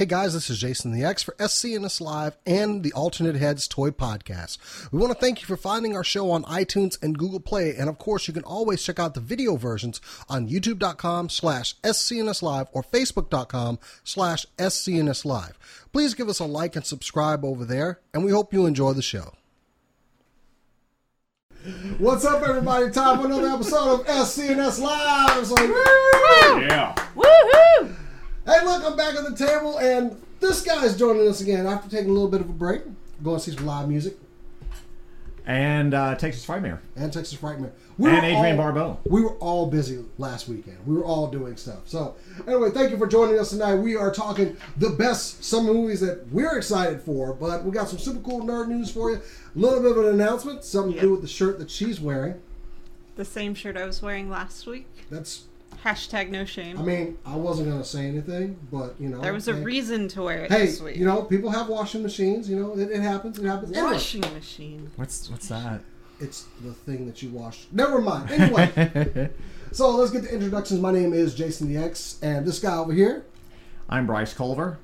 Hey guys, this is Jason the X for SCNS Live and the Alternate Heads Toy Podcast. We want to thank you for finding our show on iTunes and Google Play, and of course, you can always check out the video versions on youtube.com slash SCNS Live or facebook.com slash SCNS Live. Please give us a like and subscribe over there, and we hope you enjoy the show. What's up, everybody? Time for another episode of SCNS Live. It's like, woo! Yeah. Woohoo! Hey, look, I'm back at the table, and this guy's joining us again after taking a little bit of a break. Going to see some live music And uh, Texas Frightmare. and Texas Frightmare. And Adrienne Barbeau. We were all busy last weekend. We were all doing stuff. So, anyway, thank you for joining us tonight. We are talking the best summer movies that we're excited for, but we got some super cool nerd news for you. A little bit of an announcement, something to do with the shirt that she's wearing. The same shirt I was wearing last week. That's, Hashtag no shame. I mean, I wasn't going to say anything, but, you know. there was a hey- reason to wear it Hey, this week. you know, people have washing machines. You know, it, it happens. It happens. Anyway. washing machine. What's what's that? It's the thing that you wash. Never mind. Anyway, so let's get to introductions. My name is Jason the X, and this guy over here. I'm Bryce Culver.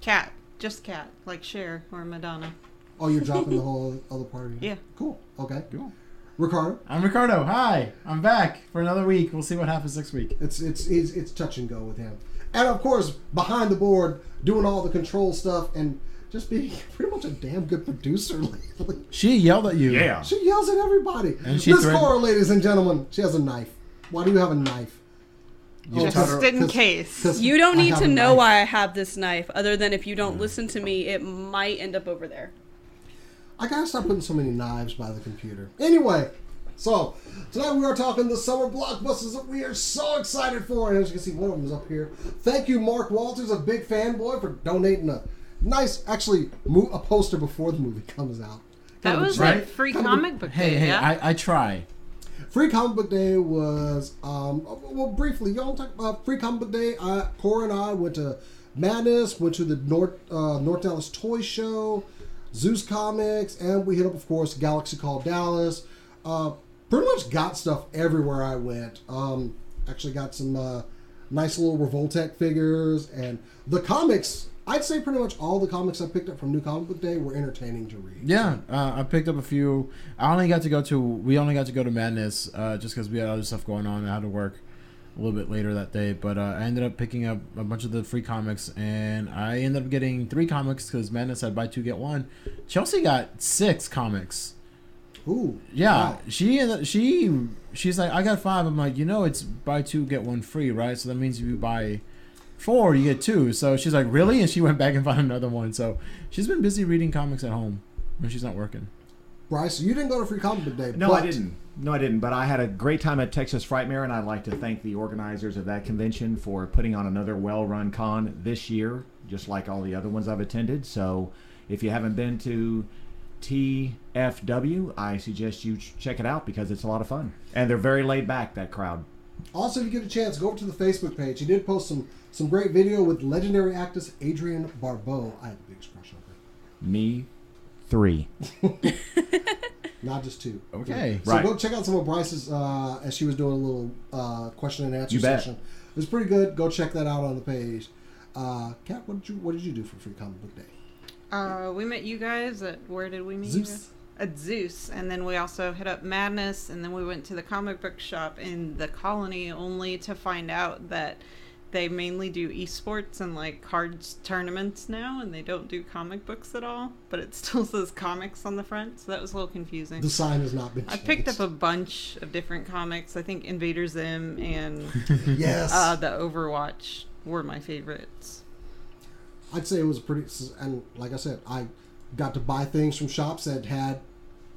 Cat. Just cat. Like Cher or Madonna. Oh, you're dropping the whole other part of you. Yeah. Cool. Okay. Cool. Ricardo. I'm Ricardo. Hi, I'm back for another week. We'll see what happens next week. It's it's it's, it's touch and go with him, and of course behind the board doing all the control stuff and just being pretty much a damn good producer lately. She yelled at you. Yeah. She yells at everybody. And she Miss threatened- Cora, ladies and gentlemen, she has a knife. Why do you have a knife? You taught Just her- in 'cause- case. 'cause You don't I need to know knife. why I have this knife, other than if you don't listen to me, it might end up over there. I gotta stop putting so many knives by the computer. Anyway, so tonight we are talking the summer blockbusters that we are so excited for, and as you can see, one of them is up here. Thank you, Mark Walters, a big fanboy, for donating a nice, actually, mo- a poster before the movie comes out. that Kind of a was joke. like free Kind of a- comic book Hey, day, hey, yeah? I, I try. Free Comic Book Day was, um, well, briefly, y'all talk about Free Comic Book Day. I, Cora and I went to Madness, went to the North uh, North Dallas Toy Show, Zeus Comics, and we hit up, of course, Galaxy Called Dallas. Uh, pretty much got stuff everywhere I went. Um, actually, got some uh, nice little Revoltech figures and the comics. I'd say pretty much all the comics I picked up from New Comic Book Day were entertaining to read. Yeah, uh, I picked up a few. I only got to go to. We only got to go to Madness uh, just because we had other stuff going on. I had to work a little bit later that day, but uh, I ended up picking up a bunch of the free comics, and I ended up getting three comics because Madness had buy two get one. Chelsea got six comics. Ooh, Yeah, wow. she ended- she she's like, I got five. I'm like, you know, it's buy two get one free, right? So that means if you buy four, you get two. So she's like, really? And she went back and found another one. So she's been busy reading comics at home when she's not working. Bryce, you didn't go to Free Comic Book Day. No, but I didn't. No, I didn't. But I had a great time at Texas Frightmare, and I'd like to thank the organizers of that convention for putting on another well-run con this year, just like all the other ones I've attended. So, if you haven't been to TFW, I suggest you check it out because it's a lot of fun, and they're very laid back. That crowd. Also, if you get a chance, go over to the Facebook page. He did post some some great video with legendary actress Adrienne Barbeau. I have a big expression of her. Me, three. Not just two. Okay. So Right. go check out some of Bryce's uh, as she was doing a little uh, question and answer You bet. session. It was pretty good. Go check that out on the page. Uh, Kat, what did you what did you do for Free Comic Book Day? Uh, we met you guys at where did we meet? Zeus. guys? At Zeus, and then we also hit up Madness, and then we went to the comic book shop in the Colony, only to find out that they mainly do esports and like cards tournaments now, and they don't do comic books at all. But it still says comics on the front, so that was a little confusing. The sign has not been. I Changed. picked up a bunch of different comics. I think Invader Zim and yes. uh, the Overwatch were my favorites. I'd say it was pretty. And like I said, I got to buy things from shops that had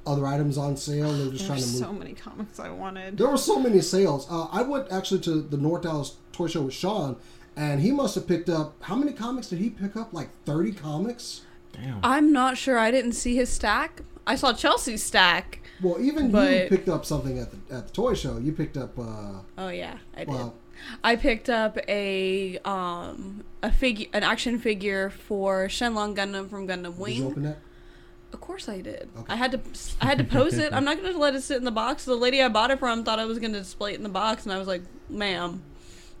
other items on sale. They were just trying to There's move. so many comics I wanted. There were so many sales. Uh, I went actually to the North Dallas Toy Show with Sean, and he must have picked up. How many comics did he pick up? Like thirty comics. Damn. I'm not sure. I didn't see his stack. I saw Chelsea's stack. Well, even you picked up something at the at the toy show. You picked up. Uh, Oh yeah, I did. well, I picked up a um a figure, an action figure for Shenlong Gundam from Gundam did you Wing. open that? Of course I did. Okay. I had to I had to pose it. I'm not gonna let it sit in the box. The lady I bought it from thought I was gonna display it in the box, and I was like, "Ma'am,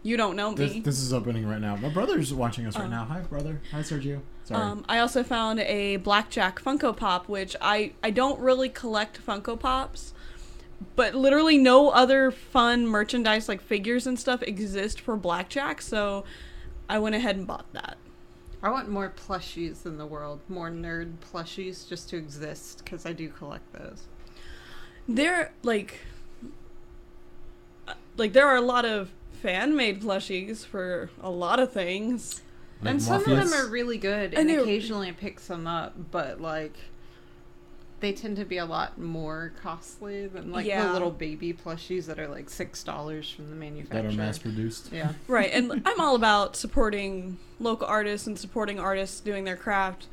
You don't know This, me. this is opening right now. My brother's watching us right Oh. now. Hi, brother. Hi, Sergio. Sorry. Um, I also found a blackjack Funko Pop, which I I don't really collect Funko Pops, but literally no other fun merchandise like figures and stuff exist for blackjack, so I went ahead and bought that. I want more plushies in the world, more nerd plushies just to exist because I do collect those. There like like there are a lot of fan made plushies for a lot of things. Like and some of them are really good, And and occasionally I pick some up, but like they tend to be a lot more costly than like Yeah. the little baby plushies that are like six dollars from the manufacturer that are mass produced. yeah, Right, and I'm all about supporting local artists and supporting artists doing their craft.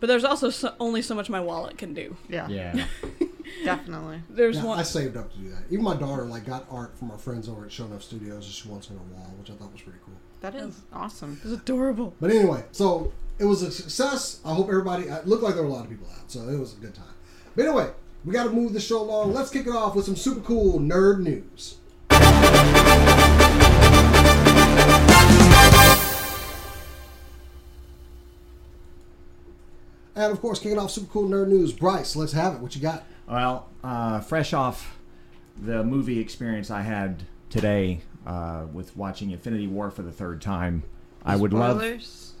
But there's also so, only so much my wallet can do. yeah, Yeah. definitely. There's Yeah, one. I saved up to do that. Even my daughter like got art from our friends over at Show Enough Studios and she wants on her wall, which I thought was pretty cool. That is oh. awesome. It's adorable. But anyway, so it was a success. I hope everybody. It looked like there were a lot of people out, so it was a good time. But anyway, we got to move the show along. Let's kick it off with some super cool nerd news. And of course, kicking off super cool nerd news. Bryce, let's have it. What you got? Well, uh, fresh off the movie experience I had today uh, with watching Infinity War for the third time, I would love Spoilers?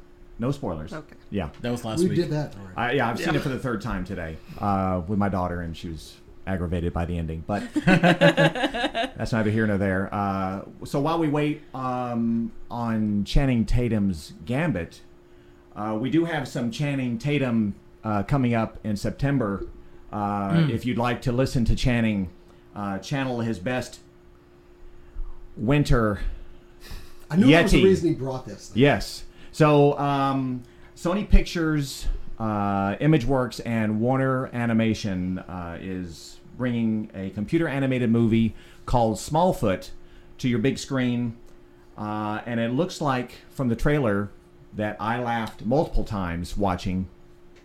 No spoilers. Okay. Yeah, That was last we week. We did that already. I, yeah, I've seen it for the third time today uh, with my daughter, and she was aggravated by the ending. But that's neither here nor there. Uh, so while we wait um, on Channing Tatum's Gambit, uh, we do have some Channing Tatum uh, coming up in September. Uh, If you'd like to listen to Channing uh, channel his best winter I knew that was the Yeti. reason he brought this. Thing. Yes. So um, Sony Pictures, uh, ImageWorks, and Warner Animation uh, is bringing a computer animated movie called Smallfoot to your big screen, uh, and it looks like from the trailer that I laughed multiple times watching.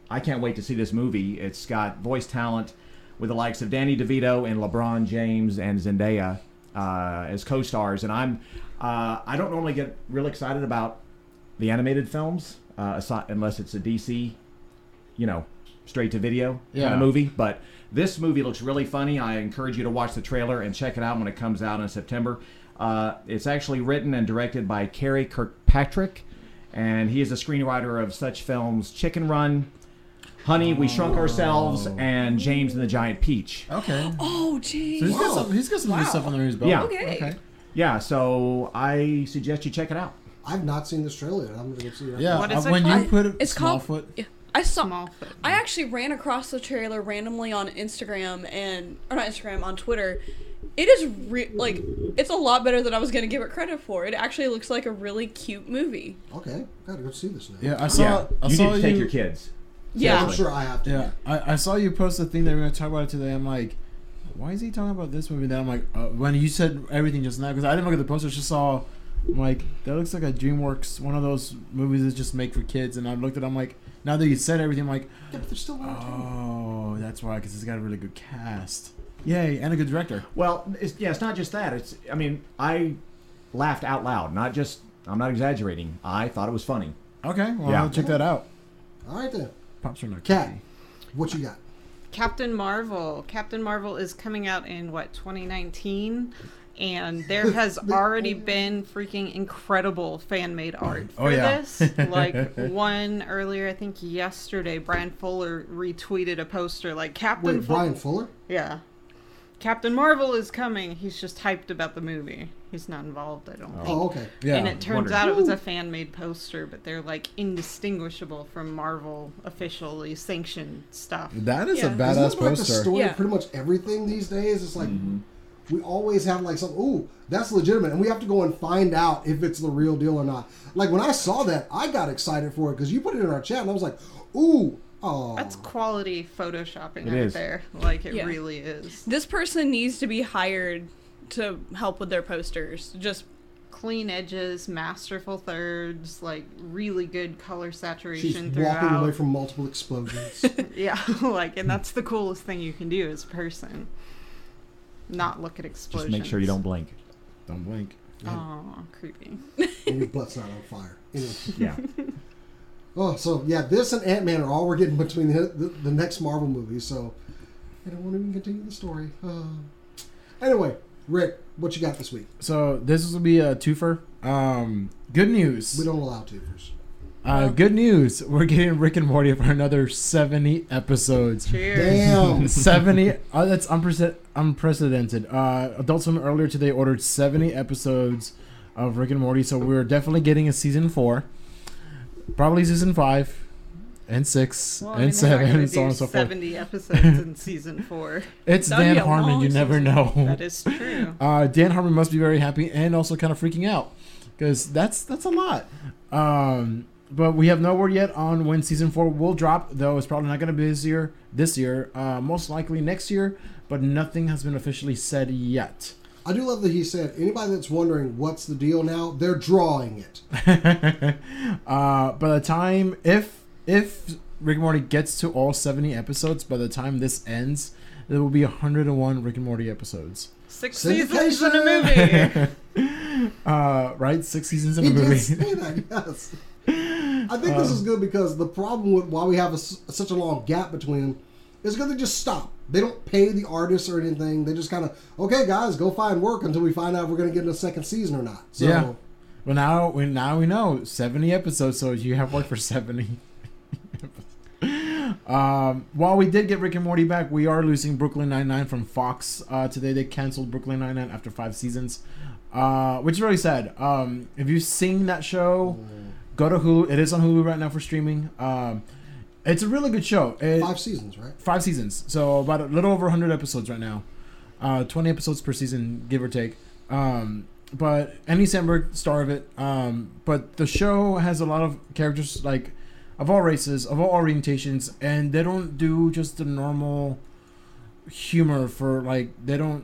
I can't wait to see this movie. It's got voice talent with the likes of Danny DeVito and LeBron James and Zendaya uh, as co-stars, and I'm uh, I don't normally get real excited about the animated films uh, aside, unless it's a DC, you know, straight to video kind Yeah. of movie. But this movie looks really funny. I encourage you to watch the trailer and check it out when it comes out in September. Uh, it's actually written and directed by Karey Kirkpatrick, and he is a screenwriter of such films Chicken Run, Honey, We Shrunk Ourselves, and James and the Giant Peach. Okay. Oh, So jeez. he's got some. He's got some Wow. new stuff under his belt. Yeah. Okay. Yeah, so I suggest you check it out. I've not seen this trailer. yet. I'm gonna go see it. Yeah. What is uh, it when called? you put it, It's called- Smallfoot. Yeah, I saw. Smallfoot. I actually ran across the trailer randomly on Instagram and or not Instagram on Twitter. It is re- like it's a lot better than I was gonna give it credit for. It actually looks like a really cute movie. Okay, gotta go see this now. Yeah, I saw. yeah, I you saw need to take your kids. Yeah. I'm sure I have to. Yeah, I, I saw you post the thing that we're gonna talk about it today. I'm like, why is he talking about this movie? Then I'm like, uh, when you said everything just now, because I didn't look at the poster, I just saw. I'm like, that looks like a DreamWorks one of those movies that just make for kids. And I looked at, it, I'm like, now that you said everything, I'm like, Yeah, but there's still one or two. oh, that's why, because it's got a really good cast. Yay, and a good director. Well, it's, yeah, it's not just that. It's I mean, I laughed out loud. Not just I'm not exaggerating. I thought it was funny. Okay, well, Yeah. I'll check that out. All right then. Pops are not Cat, creepy. what you got? Captain Marvel. Captain Marvel is coming out in what 2019, and there has already been freaking incredible fan made art Oh, for yeah. this. Like one earlier, I think yesterday, Brian Fuller retweeted a poster like Captain. Wait, Fu- Brian Fuller? Yeah. Captain Marvel is coming. He's just hyped about the movie. He's not involved, I don't think. Oh, okay. Yeah, and it turns wondered. out it was a fan made poster, but they're like indistinguishable from Marvel officially sanctioned stuff. that is Yeah. a Isn't badass that like the story Yeah. of pretty much everything these days? It's like Mm-hmm. We always have like some. Ooh, that's legitimate, and we have to go and find out if it's the real deal or not. Like when I saw that, I got excited for it because you put it in our chat, and I was like, ooh, oh, That's quality photoshopping It right is. there. Like it Yeah. really is. This person needs to be hired to help with their posters. Just Clean edges, masterful thirds, like really good color saturation she's saturation walking away from multiple explosions. yeah, like and that's the coolest thing you can do as a person. Not look at explosion. Just explosions. make sure you don't blink. Don't blink. Oh, creepy. and your butt's not on fire. Anyway. Yeah. Oh, so yeah, this and Ant Man are all we're getting between the, the, the next Marvel movie. So I don't want to even continue the story. Uh, anyway, Rick, what you got this week? So this will be a twofer. Um, good news. We don't allow twofers. Uh, good news. We're getting Rick and Morty for another seventy episodes. Cheers. Damn. 70 uh, that's unprece- unprecedented uh adult swim earlier today ordered 70 episodes of rick and morty so we're definitely getting a season four probably season five and six Well, I and mean, seven and so on and so forth 70 episodes in season four. it's That'd dan harmon you never season. know That is true. uh dan harmon must be very happy and also kind of freaking out because that's that's a lot um but we have no word yet on when season four will drop though it's probably not going to be this year this year uh most likely next year but nothing has been officially said yet I do love that he said anybody that's wondering what's the deal now, they're drawing it. uh, by the time if if Rick and Morty gets to all seventy episodes, by the time this ends, there will be hundred and one Rick and Morty episodes. Six seasons in a movie. uh, right, six seasons in He a did movie. say that, yes. I think this is good because the problem with why we have a such a long gap between them is because they just stop. They don't pay the artists or anything. They just kind of okay, guys, go find work until we find out if we're going to get a second season or not. So, Yeah. Well, now we now we know seventy episodes, so you have work for seventy. um, while we did get Rick and Morty back, we are losing Brooklyn Nine Nine from Fox uh, today. They canceled Brooklyn Nine Nine after five seasons, uh, which is really sad. Um, if you've seen that show, go to Hulu. It is on Hulu right now for streaming. Um, it's a really good show. It, five seasons, right? five seasons, so about a little over 100 episodes right now. Uh, 20 episodes per season, give or take. Um, but Andy Samberg, star of it. Um, but the show has a lot of characters like of all races, of all orientations, and they don't do just the normal humor for like they don't.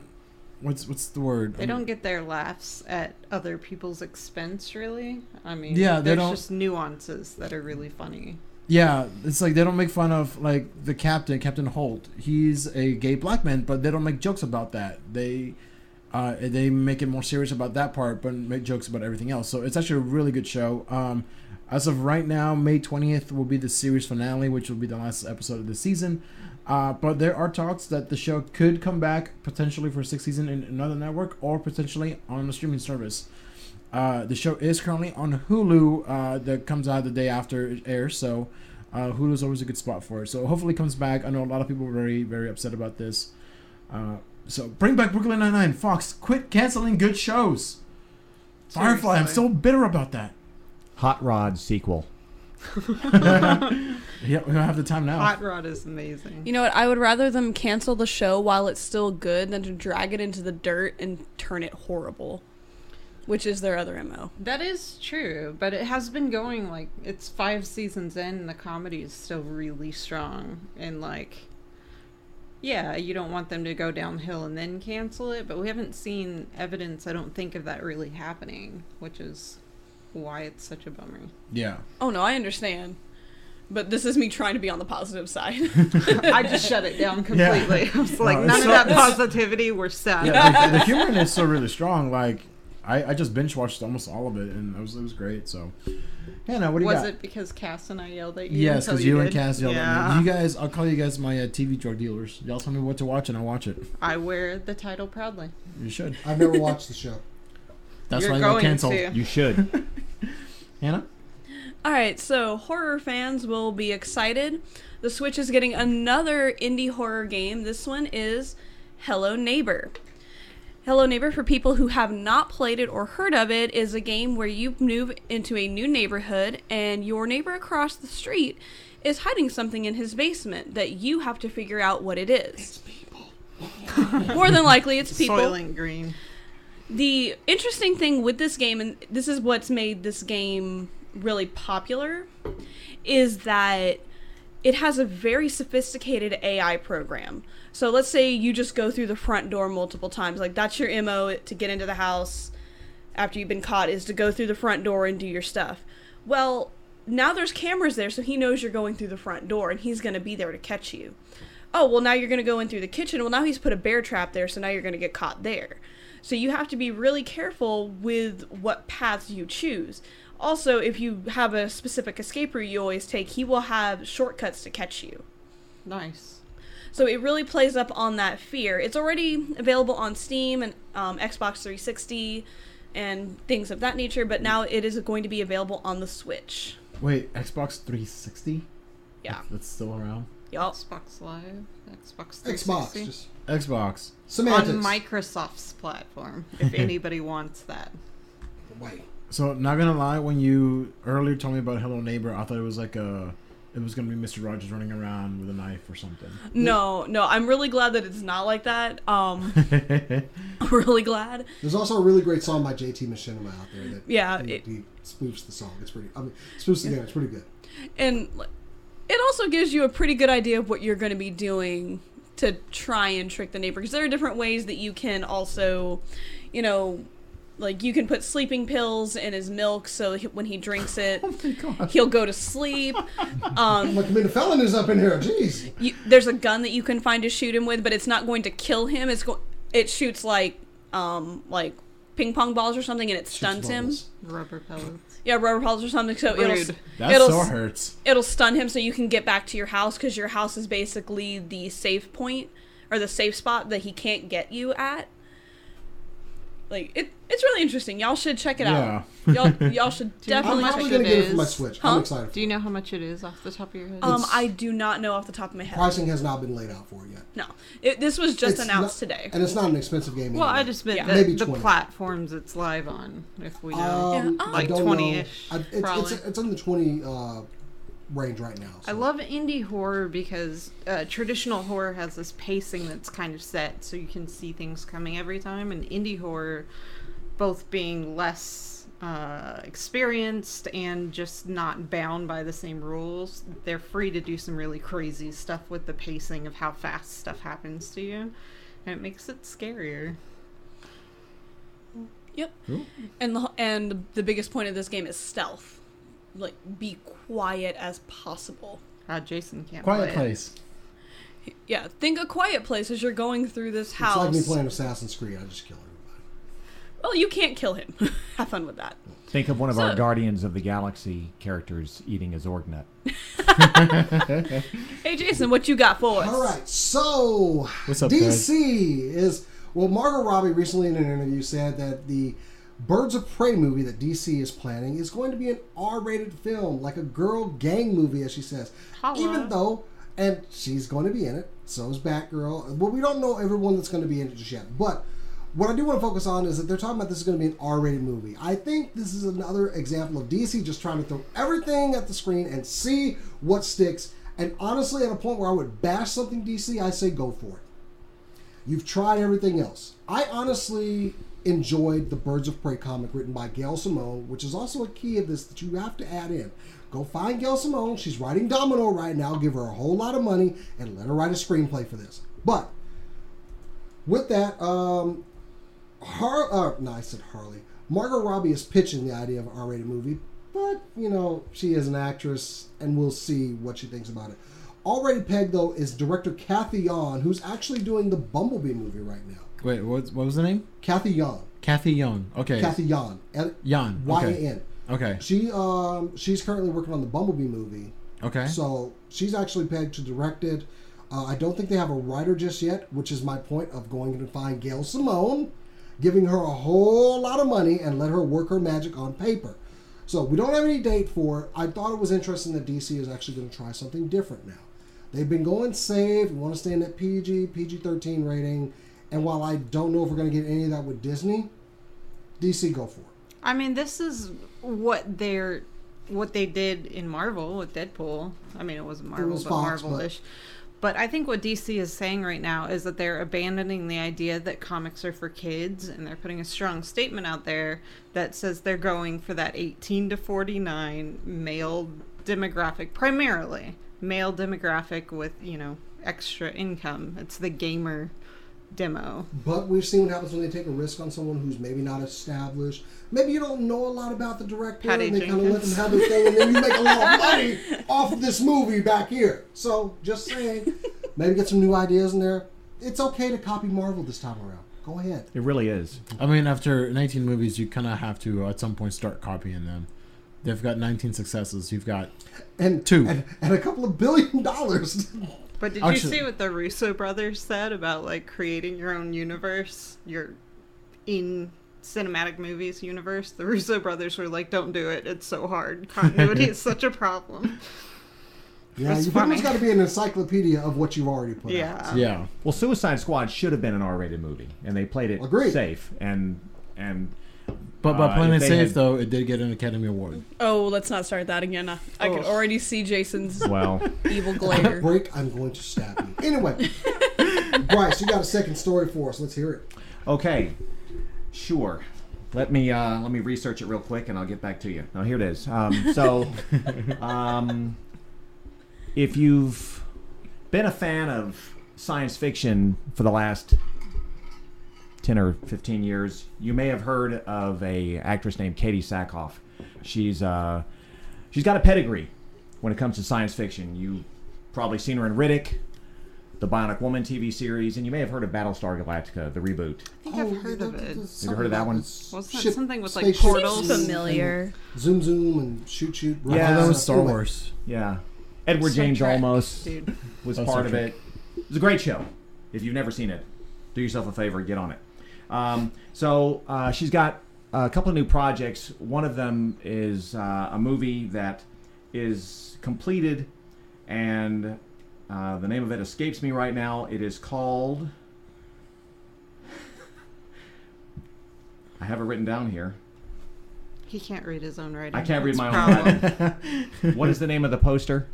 What's what's the word? They don't get their laughs at other people's expense, really. I mean, Yeah, there's just nuances that are really funny. Yeah, it's like they don't make fun of like the captain, Captain Holt. He's a gay black man, but they don't make jokes about that. They uh, they make it more serious about that part, but make jokes about everything else. So it's actually a really good show. Um, as of right now, May twentieth will be the series finale, which will be the last episode of the season. Uh, but there are talks that the show could come back potentially for a sixth season in another network or potentially on a streaming service. Uh, the show is currently on Hulu. Uh, that comes out the day after it airs, so uh, Hulu's always a good spot for it. So hopefully it comes back. I know a lot of people were very very upset about this. Uh, so bring back Brooklyn Nine Nine. Fox, quit canceling good shows. Firefly, I'm Seriously. so bitter about that. Hot Rod sequel. Yeah, we don't have the time now. Hot Rod is amazing. You know what? I would rather them cancel the show while it's still good than to drag it into the dirt and turn it horrible, which is their other mo. That is true, but it has been going like it's five seasons in, and the comedy is still really strong. And like, yeah, you don't want them to go downhill and then cancel it, but we haven't seen evidence, I don't think, of that really happening, which is why it's such a bummer. Yeah. Oh no, I understand. But this is me trying to be on the positive side. I just shut it down completely. I was like, No, none it's of that positivity. We're sad. Yeah, the, the humor in it is so really strong. Like, I, I just binge watched almost all of it, and it was it was great. So, Hannah, what do you Was got? it because Cass and I yelled at you? Yes, because you and? Cass yelled yeah. at me. You guys, I'll call you guys my uh, TV drug dealers. Y'all tell me what to watch, and I'll watch it. I wear the title proudly. You should. I've never watched the show. You're That's why I got canceled. to. You should. Hannah, All right, so horror fans will be excited. The Switch is getting another indie horror game. This one is Hello Neighbor. Hello Neighbor, for people who have not played it or heard of it, is a game where you move into a new neighborhood and your neighbor across the street is hiding something in his basement that you have to figure out what it is. More than likely, it's people. Soylent Green. The interesting thing with this game, and this is what's made this game really popular, is that it has a very sophisticated AI program. So let's say you just go through the front door multiple times. Like that's your MO to get into the house after you've been caught is to go through the front door and do your stuff. Well, now there's cameras there, so he knows you're going through the front door and he's going to be there to catch you. Oh, well, now you're going to go in through the kitchen. Well, now he's put a bear trap there, so now you're going to get caught there. So you have to be really careful with what paths you choose. Also, if you have a specific escape route you always take, he will have shortcuts to catch you. Nice. So it really plays up on that fear. It's already available on Steam and um, Xbox 360 and things of that nature, but now it is going to be available on the Switch. Wait, Xbox 360? Yeah. That's still around? Yup. Xbox Live, Xbox Xbox, 360. just Xbox. semantics. on Microsoft's platform. If anybody wants that, Wait. So, not gonna lie, when you earlier told me about Hello Neighbor, I thought it was like a. It was gonna be Mr. Rogers running around with a knife or something. No, no, I'm really glad that it's not like that. Um, I'm really glad. There's also a really great song by JT Machinima out there that Yeah, he, it- he spoofs the song. It's pretty. I mean, spoofs the game. It's pretty good. And it also gives you a pretty good idea of what you're going to be doing to try and trick the neighbor. Because there are different ways that you can also, you know, like you can put sleeping pills in his milk so he, when he drinks it, oh he'll go to sleep. I'm Um, like, I mean, the felon is up in here. Jeez. you, there's a gun that you can find to shoot him with, but it's not going to kill him. It's go- it shoots like um like ping pong balls or something, and it stuns him. Rubber pellets. Yeah, rubber balls or something. So it'll That it'll so hurts. it'll stun him so you can get back to your house because your house is basically the safe point or the safe spot that he can't get you at. Like it, it's really interesting. Y'all should check it out. Y'all, y'all should Do you know how definitely I'm much check probably it. gonna it get it for my is? Switch. Huh? I'm excited. For Do you know how much it is off the top of your head? Um, I do not know off the top of my head. Pricing has not been laid out for it yet. No, it, this was just It's announced not- today. And it's not an expensive game. well, I just meant Yeah. the, Maybe the 20. platforms it's live on. If we know. Um, Yeah. I Like don't 20-ish, know. I, it's, it's, probably. it's in the 20 uh, range right now. I so. love indie horror because uh, traditional horror has this pacing that's kind of set, so you can see things coming every time. And indie horror, both being less uh, experienced and just not bound by the same rules, they're free to do some really crazy stuff with the pacing of how fast stuff happens to you, and it makes it scarier. Yep. Cool. And the and the biggest point of this game is stealth. Like be quiet as possible. Uh, Jason can't Quiet play it. place. Yeah, think a quiet place as you're going through this house. It's like me playing Assassin's Creed. I just kill everybody. Well, you can't kill him. Have fun with that. Think of one of our Guardians of the Galaxy characters eating a Zorg nut. Hey, Jason, what you got for us? All right, so What's up, DC is well. Margot Robbie recently in an interview said that the Birds of Prey movie that DC is planning is going to be an R-rated film, like a girl gang movie, as she says. Holla. Even though, and she's going to be in it. So is Batgirl. Well, we don't know everyone that's going to be in it just yet, but. What I do want to focus on is that they're talking about this is going to be an R-rated movie. I think this is another example of DC just trying to throw everything at the screen and see what sticks. And honestly, at a point where I would bash something DC, I say go for it. You've tried everything else. I honestly enjoyed the Birds of Prey comic written by Gail Simone, which is also a key of this that you have to add in. Go find Gail Simone. She's writing Domino right now. Give her a whole lot of money and let her write a screenplay for this. But with that, um, Har uh, no, I said Harley. Margot Robbie is pitching the idea of an R-rated movie, but you know she is an actress, and we'll see what she thinks about it. Already pegged though is director Cathy Yan, who's actually doing the Bumblebee movie right now. Wait, what, what was the name? Cathy Yan, Cathy Yan. Okay. Cathy Yan, Yan. Y A Okay. Okay. She um she's currently working on the Bumblebee movie. Okay. So she's actually pegged to direct it. Uh, I don't think they have a writer just yet, which is my point of going to find Gail Simone, giving her a whole lot of money and let her work her magic on paper. So we don't have any date for it. I thought it was interesting that DC is actually going to try something different now. They've been going safe. We want to stay in that PG, PG 13 rating. And while I don't know if we're going to get any of that with Disney, DC, go for it. I mean, this is what they're what they did in Marvel with Deadpool. I mean, it wasn't Marvel, was but Marvel-ish. But I think what DC is saying right now is that they're abandoning the idea that comics are for kids, and they're putting a strong statement out there that says they're going for that 18 to 49 male demographic, primarily male demographic with you know extra income. It's the gamer demo. But we've seen what happens when they take a risk on someone who's maybe not established. Maybe you don't know a lot about the director, Patty and they kind of let them have their thing, and then you make a lot of money off of this movie back here. So, just saying, maybe get some new ideas in there. It's okay to copy Marvel this time around. Go ahead. It really is. I mean, after 19 movies, you kind of have to uh, at some point start copying them. They've got 19 successes. You've got And Two. and, and a couple of billion dollars. But did Actually- you see what the Russo brothers said about like creating your own universe, your in cinematic movies universe? The Russo brothers were like, "Don't do it. It's so hard. Continuity is such a problem." yeah, It's you pretty much funny. got to be an encyclopedia of what you've already put out. Yeah. yeah. Well, Suicide Squad should have been an R-rated movie, and they played it Agreed. safe. And and But by Uh, playing it safe, had- though, it did get an Academy Award. Oh, let's not start that again. I, I can Oh. already see Jason's well, evil glare. Break, I'm going to stab you. Anyway, Bryce, you got a second story for us. Let's hear it. okay, sure. Let me uh, let me research it real quick, and I'll get back to you. Now here it is. Um, so, um, if you've been a fan of science fiction for the last 10 or 15 years, you may have heard of a actress named Katee Sackhoff. She's uh, she's got a pedigree when it comes to science fiction. You probably seen her in Riddick, the Bionic Woman TV series, and you may have heard of Battlestar Galactica, the reboot. I think I've heard of it. Have you heard of that one? Wasn't that Ship- something with like spaceships portals? and- Familiar. Zoom, zoom, and shoot, shoot. Yeah, oh, that was Star Wars. Yeah, Edward Star James Trek, Olmos dude. was Oh, part Star of Trek. it. It was a great show. If you've never seen it, do yourself a favor, get on it. Um, so uh, she's got a couple of new projects. One of them is uh, a movie that is completed, and uh, the name of it escapes me right now. It is called. I have it written down here. He can't read his own writing. I can't read my a own writing. what is the name of the poster?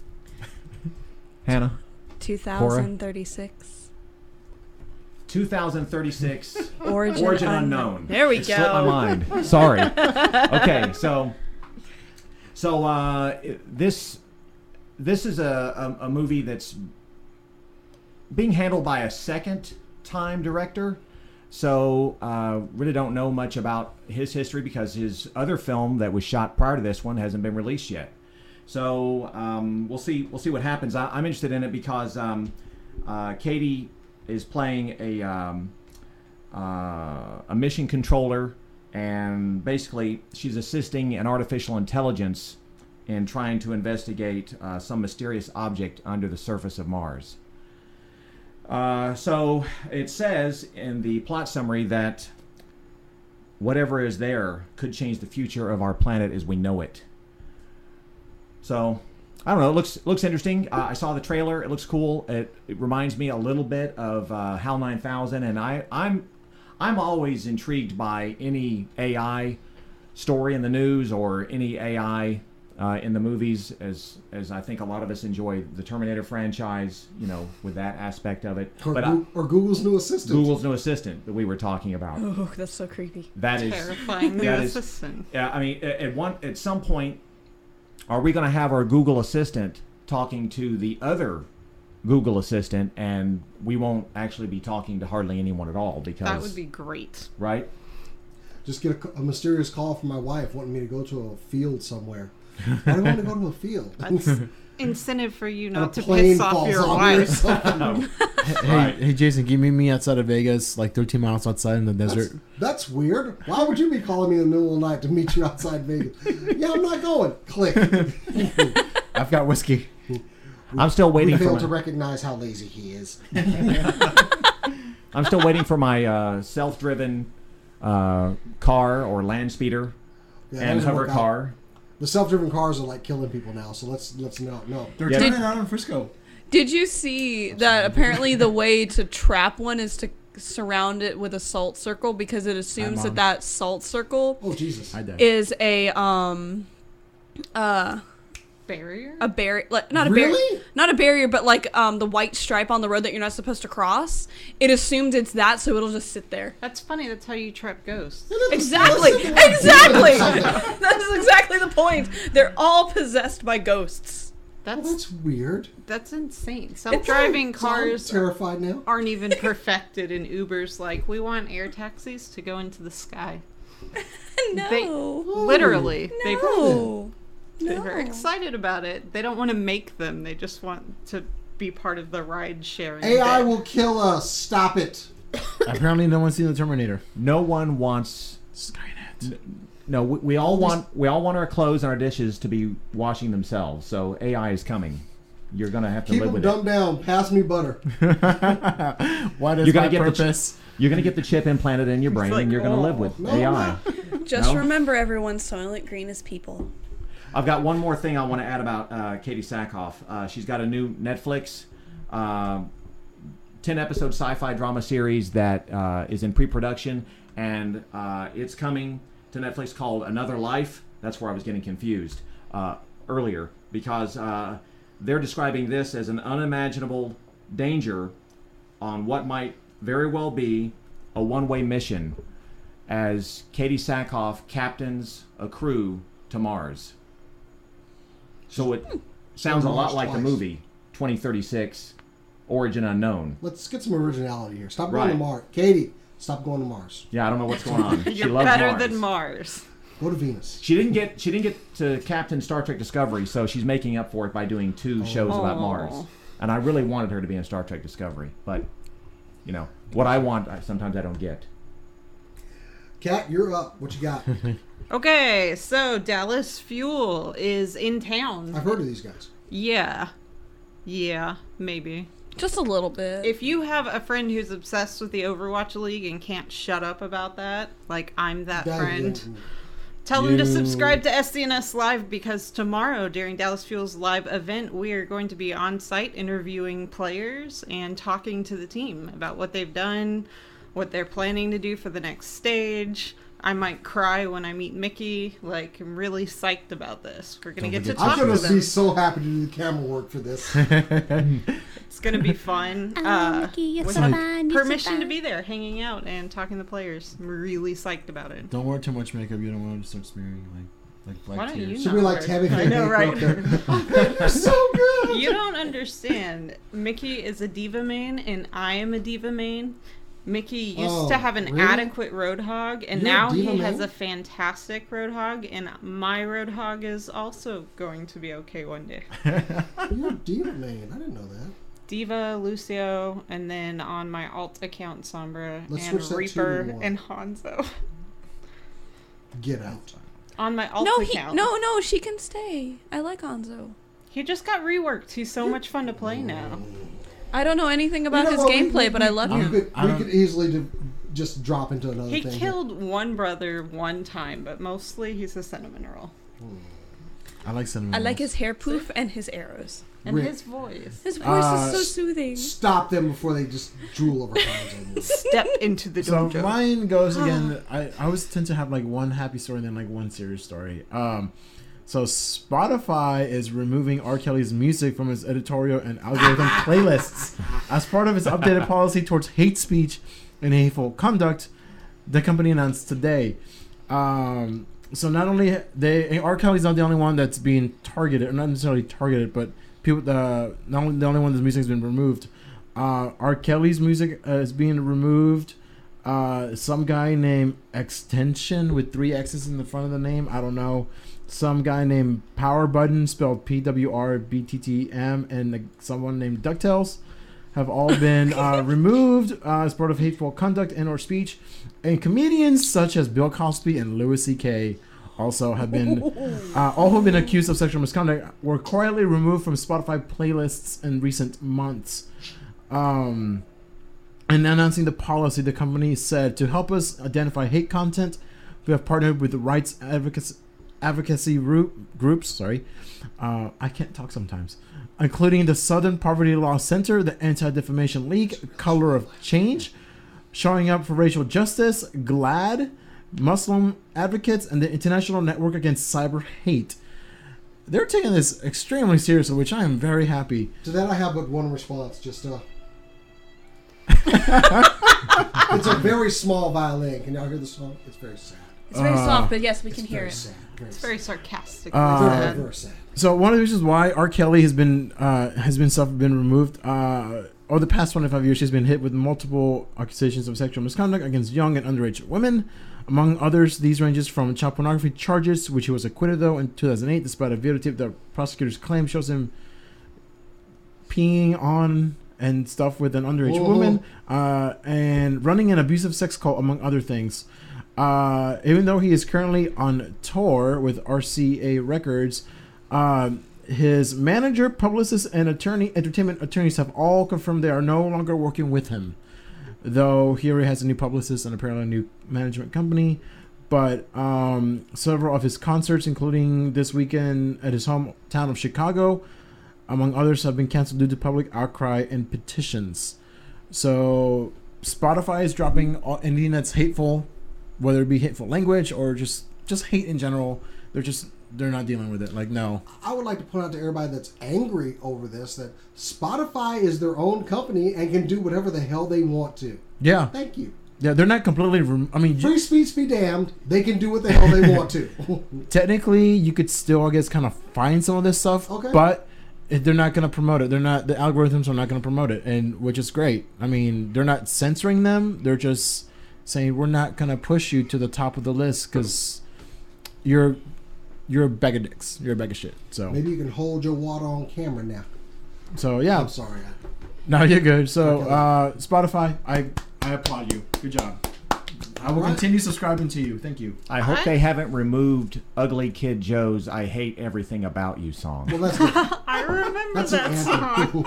Hannah. 2036. 2036 Origin, Origin unknown. Unknown. There we It slipped my mind. Sorry. okay, so so uh, this this is a, a, a movie that's being handled by a second time director. So uh, really don't know much about his history because his other film that was shot prior to this one hasn't been released yet. So um, we'll see. We'll see what happens. I, I'm interested in it because um, uh, Katee is playing a um, uh, a mission controller, and basically she's assisting an artificial intelligence in trying to investigate uh, some mysterious object under the surface of Mars. Uh, so it says in the plot summary that whatever is there could change the future of our planet as we know it. So I don't know. It looks looks interesting. Uh, I saw the trailer. It looks cool. It, it reminds me a little bit of uh, HAL 9000, and I I'm I'm always intrigued by any AI story in the news or any AI uh, in the movies, as as I think a lot of us enjoy the Terminator franchise. You know, with that aspect of it. Or, but I, or Google's new assistant. Google's new assistant that we were talking about. Oh, that's so creepy. That is Terrifying new that is- assistant. yeah, I mean, at, at one at some point, are we going to have our Google Assistant talking to the other Google Assistant, and we won't actually be talking to hardly anyone at all because That would be great. right. Just get a mysterious call from my wife wanting me to go to a field somewhere. Why do I want to go to a field? That's incentive for you not to piss off your on me or wife. something. Hey, Right. hey, Jason, can you meet me outside of Vegas, like 13 miles outside in the desert? that's weird. Why would you be calling me in the middle of the night to meet you outside Vegas? yeah, I'm not going. Click. I've got whiskey. I'm still We waiting for fail to my, recognize how lazy he is. I'm still waiting for my uh, self-driven uh, car or land speeder Yeah, and hover car. The self-driven cars are like killing people now. So let's let's no no. They're Yeah. turning it out in Frisco. Did you see that apparently the way to trap one is to surround it with a salt circle because it assumes Mom. that that salt circle Oh Jesus. I is a um uh Barrier? a barrier like not a barrier not a barrier but like um the white stripe on the road that you're not supposed to cross it assumes it's that so it'll just sit there That's funny. That's how you trap ghosts. exactly exactly that's exactly the point they're all possessed by ghosts Well, That's that's weird. that's insane. Self-driving So I'm cars terrified now. aren't even perfected, and Uber's like, we want air taxis to go into the sky. no Literally, they no they're no. excited about it. They don't want to make them. They just want to be part of the ride sharing. AI bit. will kill us. Stop it. Apparently, no one's seen the Terminator. No one wants. Skynet. No, we, we all want we all want our clothes and our dishes to be washing themselves. So AI is coming. You're gonna have to Keep live them with dumbed down. Pass me butter. what is You're gonna my get the ch- purpose? You're gonna get the chip implanted in your brain, like, and you're gonna live oh, with no, AI. Just No? remember, everyone, Soylent Green is people. I've got one more thing I want to add about uh, Katee Sackhoff. Uh, she's got a new Netflix, uh, ten episode sci-fi drama series that uh, is in pre-production, and uh, it's coming to Netflix called Another Life. That's where I was getting confused uh, earlier because they're describing this as an unimaginable danger on what might very well be a one-way mission as Katee Sackhoff captains a crew to Mars. So it hmm. sounds a lot Mars like the twice. movie 2036 Origin Unknown. Let's get some originality here. Stop going to Right. Mars. Katee, stop going to Mars. Yeah, I don't know what's going on. she You're loves better Mars. than Mars. Go to Venus. She didn't get she didn't get to captain Star Trek Discovery, so she's making up for it by doing two oh. shows about Aw. Mars. Oh. And I really wanted her to be in Star Trek Discovery, but you know what I want, I, sometimes I don't get. Kat, you're up. What you got? Okay, so Dallas Fuel is in town. I've heard of these guys. Yeah. Yeah, maybe. Just a little bit. If you have a friend who's obsessed with the Overwatch League and can't shut up about that, like I'm that That- friend, yeah. tell them to subscribe to SCNS Live because tomorrow during Dallas Fuel's live event, we are going to be on site interviewing players and talking to the team about what they've done, what they're planning to do for the next stage. I might cry when I meet Mickie. Like, I'm really psyched about this. We're gonna Don't get to forget talk I'm gonna them. be so happy to do the camera work for this. It's gonna be fun. Uh, Mickie, with so my fun, you're so permission to be there, hanging out and talking to the players. I'm really psyched about it. Don't wear too much makeup. You don't want to start smearing like like black Why don't you tears. Should be not like wear- Tammy I Faye know, right? You're so good. You don't understand. Mickie is a D.Va main, and I am a D.Va main. Mickie used Oh, to have an really? adequate Roadhog, and You're now he D.Va has eh? a fantastic Roadhog, and my Roadhog is also going to be okay one day. You're a D.Va man. I didn't know that. D.Va, Lucio, and then on my alt account, Sombra, Let's and switch that two Reaper, and Hanzo. Get out. On my alt no, he, no, no, she can stay. I like Hanzo. He just got reworked. He's so much fun to play now. Mm. I don't know anything about You know his what? Gameplay, we- but I love him. Could, I we could easily do, just drop into another He thing. here. killed one brother one time, but mostly he's a cinnamon roll. I like cinnamon. I like his hair poof and his arrows. And Rick. his voice. His voice Uh, is so soothing. Stop them before they just drool over hands. Step into the dojo. So mine goes again. I, I always tend to have like one happy story and then like one serious story. Um, so Spotify is removing R. Kelly's music from its editorial and algorithm playlists as part of its updated policy towards hate speech and hateful conduct. The company announced today. Um, so not only they R. Kelly's not the only one that's being targeted, or not necessarily targeted, but people the not only the only one that's music has been removed. Uh, R. Kelly's music uh, is being removed. Uh, some guy named Extension with three X's in the front of the name. I don't know. Some guy named Power Button, spelled P W R B T T M, and the, someone named Ducktales have all been uh, removed uh, as part of hateful conduct and or speech. And comedians such as Bill Cosby and Louis C.K. also have been, uh, all who have been accused of sexual misconduct were quietly removed from Spotify playlists in recent months. Um, in announcing the policy, the company said to help us identify hate content, we have partnered with the rights advocacy advocacy ru- groups. Sorry, uh, I can't talk sometimes, including the Southern Poverty Law Center, the Anti Defamation League, Color of Change, Showing Up for Racial Justice, GLAAD, Muslim Advocates, and the International Network Against Cyber Hate. They're taking this extremely seriously, which I am very happy. To that, I have but one response. Just uh, it's a very small violin. Can y'all hear the song? It's very sad. It's very Uh, soft, but yes, we can hear it. sad. It's sad. very sarcastic. Uh, very, said. very sad. So one of the reasons why R. Kelly has been uh, has been stuff been removed uh, over the past 25 years, she's been hit with multiple accusations of sexual misconduct against young and underage women. Among others, these ranges from child pornography charges, which he was acquitted though in 2008, despite a videotape that prosecutors claim shows him peeing on and stuff with an underage Whoa. woman, uh, and running an abusive sex cult, among other things. Uh, even though he is currently on tour with RCA Records, um, his manager, publicist, and attorney, entertainment attorneys have all confirmed they are no longer working with him. Though he already has a new publicist and apparently a new management company, but um, several of his concerts, including this weekend at his hometown of Chicago, among others, have been canceled due to public outcry and petitions. So Spotify is dropping all, anything that's hateful, whether it be hateful language or just just hate in general. They're just they're not dealing with it. Like no, I would like to point out to everybody that's angry over this that Spotify is their own company and can do whatever the hell they want to. yeah, Thank you. yeah, they're not completely. Rem- I mean, Free speech be damned. They can do what the hell they want to. technically you could still i guess kind of find some of this stuff Okay. but they're not going to promote it they're not the algorithms are not going to promote it and which is great i mean they're not censoring them they're just saying we're not going to push you to the top of the list because you're you're a bag of dicks you're a bag of shit so Maybe you can hold your water on camera now. so yeah I'm sorry. I- no you're good so Okay. uh spotify i i applaud you good job i will Right. continue subscribing to you thank you I hope I- they haven't removed Ugly Kid Joe's "I Hate Everything About You" song. Well, that's. I remember That's an that song.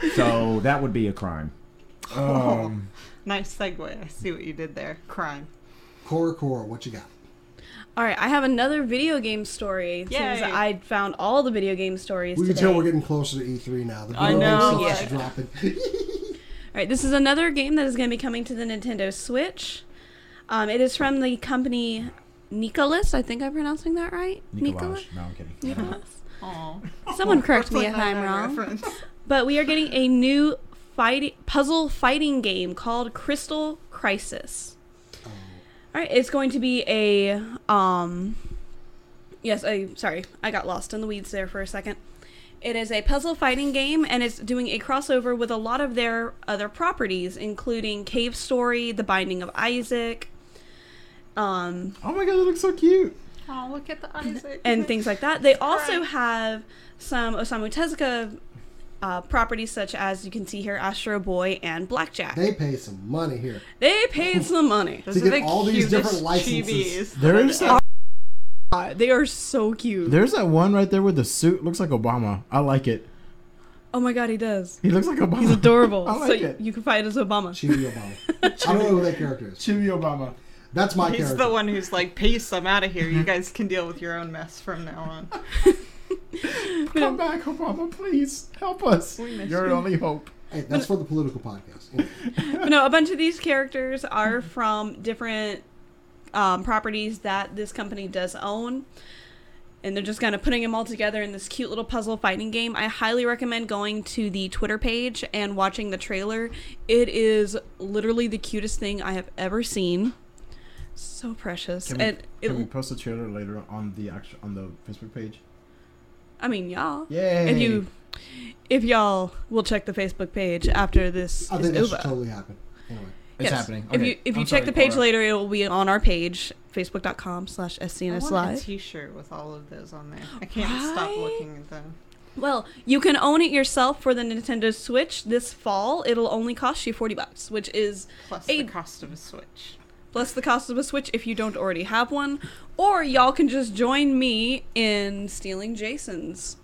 so that would be a crime. Um Nice segue. I see what you did there. Crime. Cora, Cora, what you got? All right, I have another video game story. Since Yay. I found all the video game stories We can today. tell we're getting closer to E3 now. The I video game know, stuff yeah. is dropping. All right, this is another game that is going to be coming to the Nintendo Switch. Um, it is from the company Nicalis. I think I'm pronouncing that right. Nicalis. no i'm kidding Nicholas. Aw. Someone correct me if I'm wrong. But we are getting a new fighting puzzle fighting game called Crystal Crisis. All right, it's going to be a um Yes, I sorry. I got lost in the weeds there for a second. It is a puzzle fighting game and it's doing a crossover with a lot of their other properties including Cave Story, The Binding of Isaac, um oh my god it looks so cute Oh, look at the Isaac. and things like that. They also Right. have some Osamu Tezuka uh, properties such as you can see here Astro Boy and Black Jack. They pay some money here. They paid some money. Those to get the all these different cutest licenses. chibis. there is that Uh, they are so cute. There's that one right there with the suit. Looks like Obama. I like it. oh my god, he does. He looks like Obama. He's adorable. I like so it. you can fight as Obama. Chibi Obama. I don't know who that character is. Chibi Obama. That's my He's character. the one who's like, peace, I'm out of here. You guys can deal with your own mess from now on. Come back, Obama, please help us. We You're you. only hope. Hey, that's for the political podcast. Anyway. no, a bunch of these characters are from different um, properties that this company does own. And they're just kind of putting them all together in this cute little puzzle fighting game. I highly recommend going to the Twitter page and watching the trailer. It is literally the cutest thing I have ever seen. So precious. Can we, and it, can we post a trailer later on the actual on the Facebook page? I mean, y'all. Yay! If you, if y'all will check the Facebook page after this I is think that should totally happen. Anyway. it's Yes. happening. If you if you I'm check sorry, the page Cora. later, it will be on our page, facebook.com slash I SCNS Live. t-shirt with all of those on there. I can't stop looking at them. Well, you can own it yourself for the Nintendo Switch this fall. It'll only cost you 40 bucks, which is Plus A- the cost of a Switch. Plus the cost of a Switch if you don't already have one. Or y'all can just join me in stealing Jason's.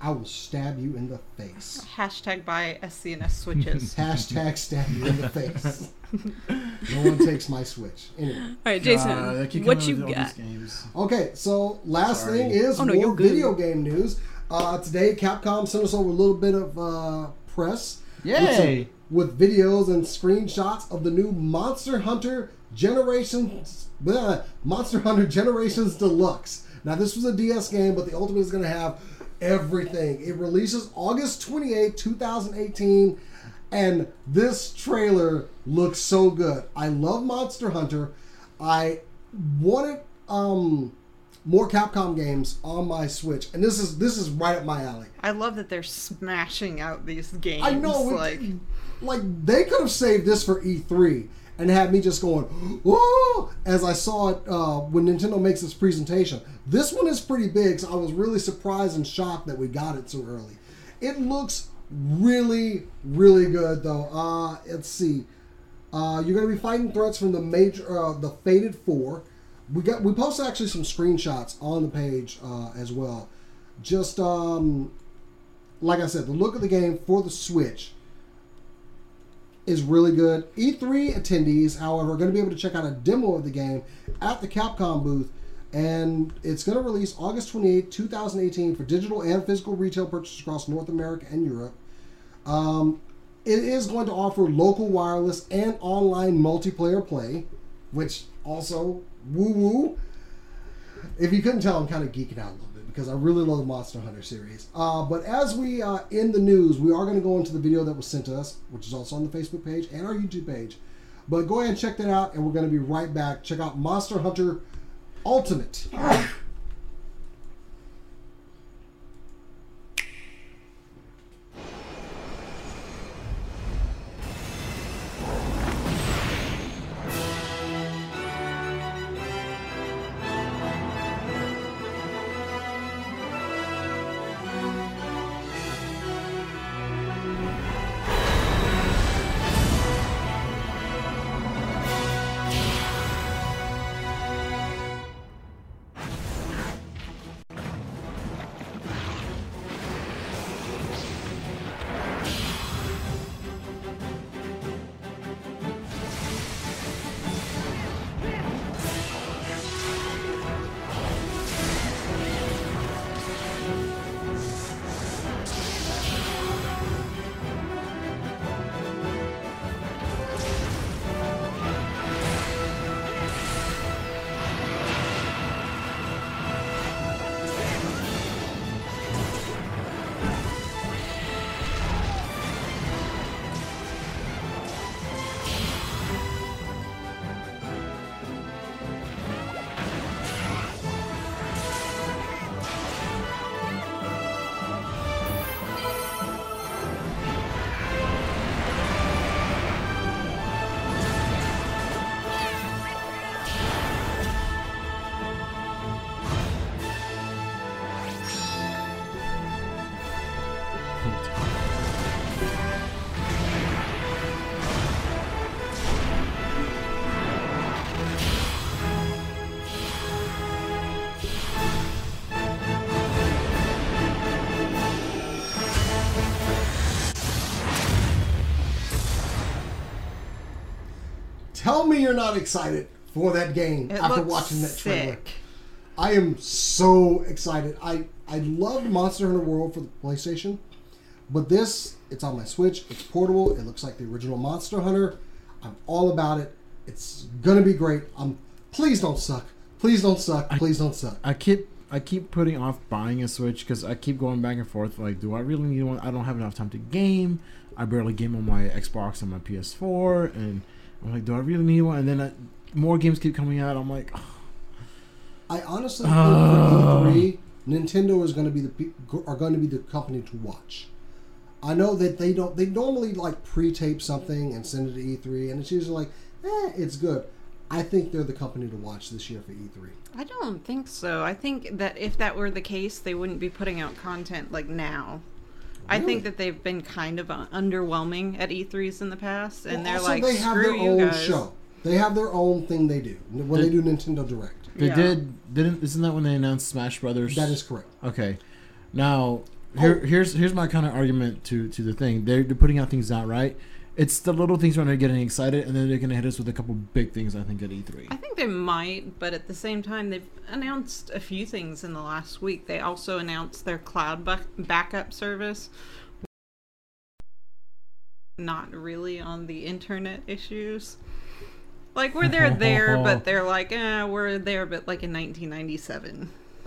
I will stab you in the face. Hashtag buy SCNS switches. Hashtag stab you in the face. no one takes my Switch. Anyway. All right, Jason, Uh, they keep what you with all got? games. Okay, so last Sorry. thing is Oh, no, more video game news. Uh, today, Capcom sent us over a little bit of uh, press. with Yay! some- With, videos and screenshots of the new Monster Hunter Generations. Monster Hunter Generations Deluxe. Now, this was a DS game, but the Ultimate is going to have everything. It releases August 28, 2018. And this trailer looks so good. I love Monster Hunter. I wanted um, more Capcom games on my Switch, and this is this is right up my alley. I love that they're smashing out these games. I know, it- like like they could have saved this for E3 and had me just going, as I saw it uh, when Nintendo makes its presentation. This one is pretty big, so I was really surprised and shocked that we got it so early. It looks Really, really good though. Uh, let's see. Uh, you're going to be fighting threats from the major, uh, the Faded Four. We got we posted actually some screenshots on the page uh, as well. Just um, like I said, the look of the game for the Switch is really good. E3 attendees, however, are going to be able to check out a demo of the game at the Capcom booth, and it's going to release August 28, 2018 for digital and physical retail purchases across North America and Europe. Um, it is going to offer local wireless and online multiplayer play, which also woo woo. If you couldn't tell, I'm kind of geeking out a little bit because I really love the Monster Hunter series. Uh, but as we uh, end the news, we are going to go into the video that was sent to us, which is also on the Facebook page and our YouTube page. But go ahead and check that out, and we're going to be right back. Check out Monster Hunter Ultimate. Tell me you're not excited for that game It after watching that trailer. sick. I am so excited. I I loved Monster Hunter World for the PlayStation, but this it's on my Switch. It's portable. It looks like the original Monster Hunter. I'm all about it. It's gonna be great. Um, please don't suck. Please don't suck. Please don't suck. I keep I keep putting off buying a Switch because I keep going back and forth. Like, do I really need one? I don't have enough time to game. I barely game on my Xbox and my PS4, and I'm like, do I really need one? And then I, more games keep coming out. I'm like, I honestly think for E3, Nintendo is going to be the are going to be the company to watch. I know that they don't. They normally like pre-tape something and send it to E3, and it's usually like, eh, it's good. I think they're the company to watch this year for E E3. I don't think so. I think that if that were the case, they wouldn't be putting out content like now. I Really? think that they've been kind of uh, underwhelming at E3s in the past, and Well, they're also, like, they have screw their you own guys. show. They have their own thing they do when they do Nintendo Direct. they Yeah. did didn't isn't that when they announced Smash Brothers? That is correct. Okay. Now, here, Oh. here's here's my kind of argument to to the thing. They're, they're putting out things out right. It's the little things when they're getting excited, and then they're gonna hit us with a couple big things. I think at E E3. I think they might, but at the same time, they've announced a few things in the last week. They also announced their cloud bu- backup service. Not really on the internet issues. Like, where they're there, but they're like, eh, we're there, but like in 1997.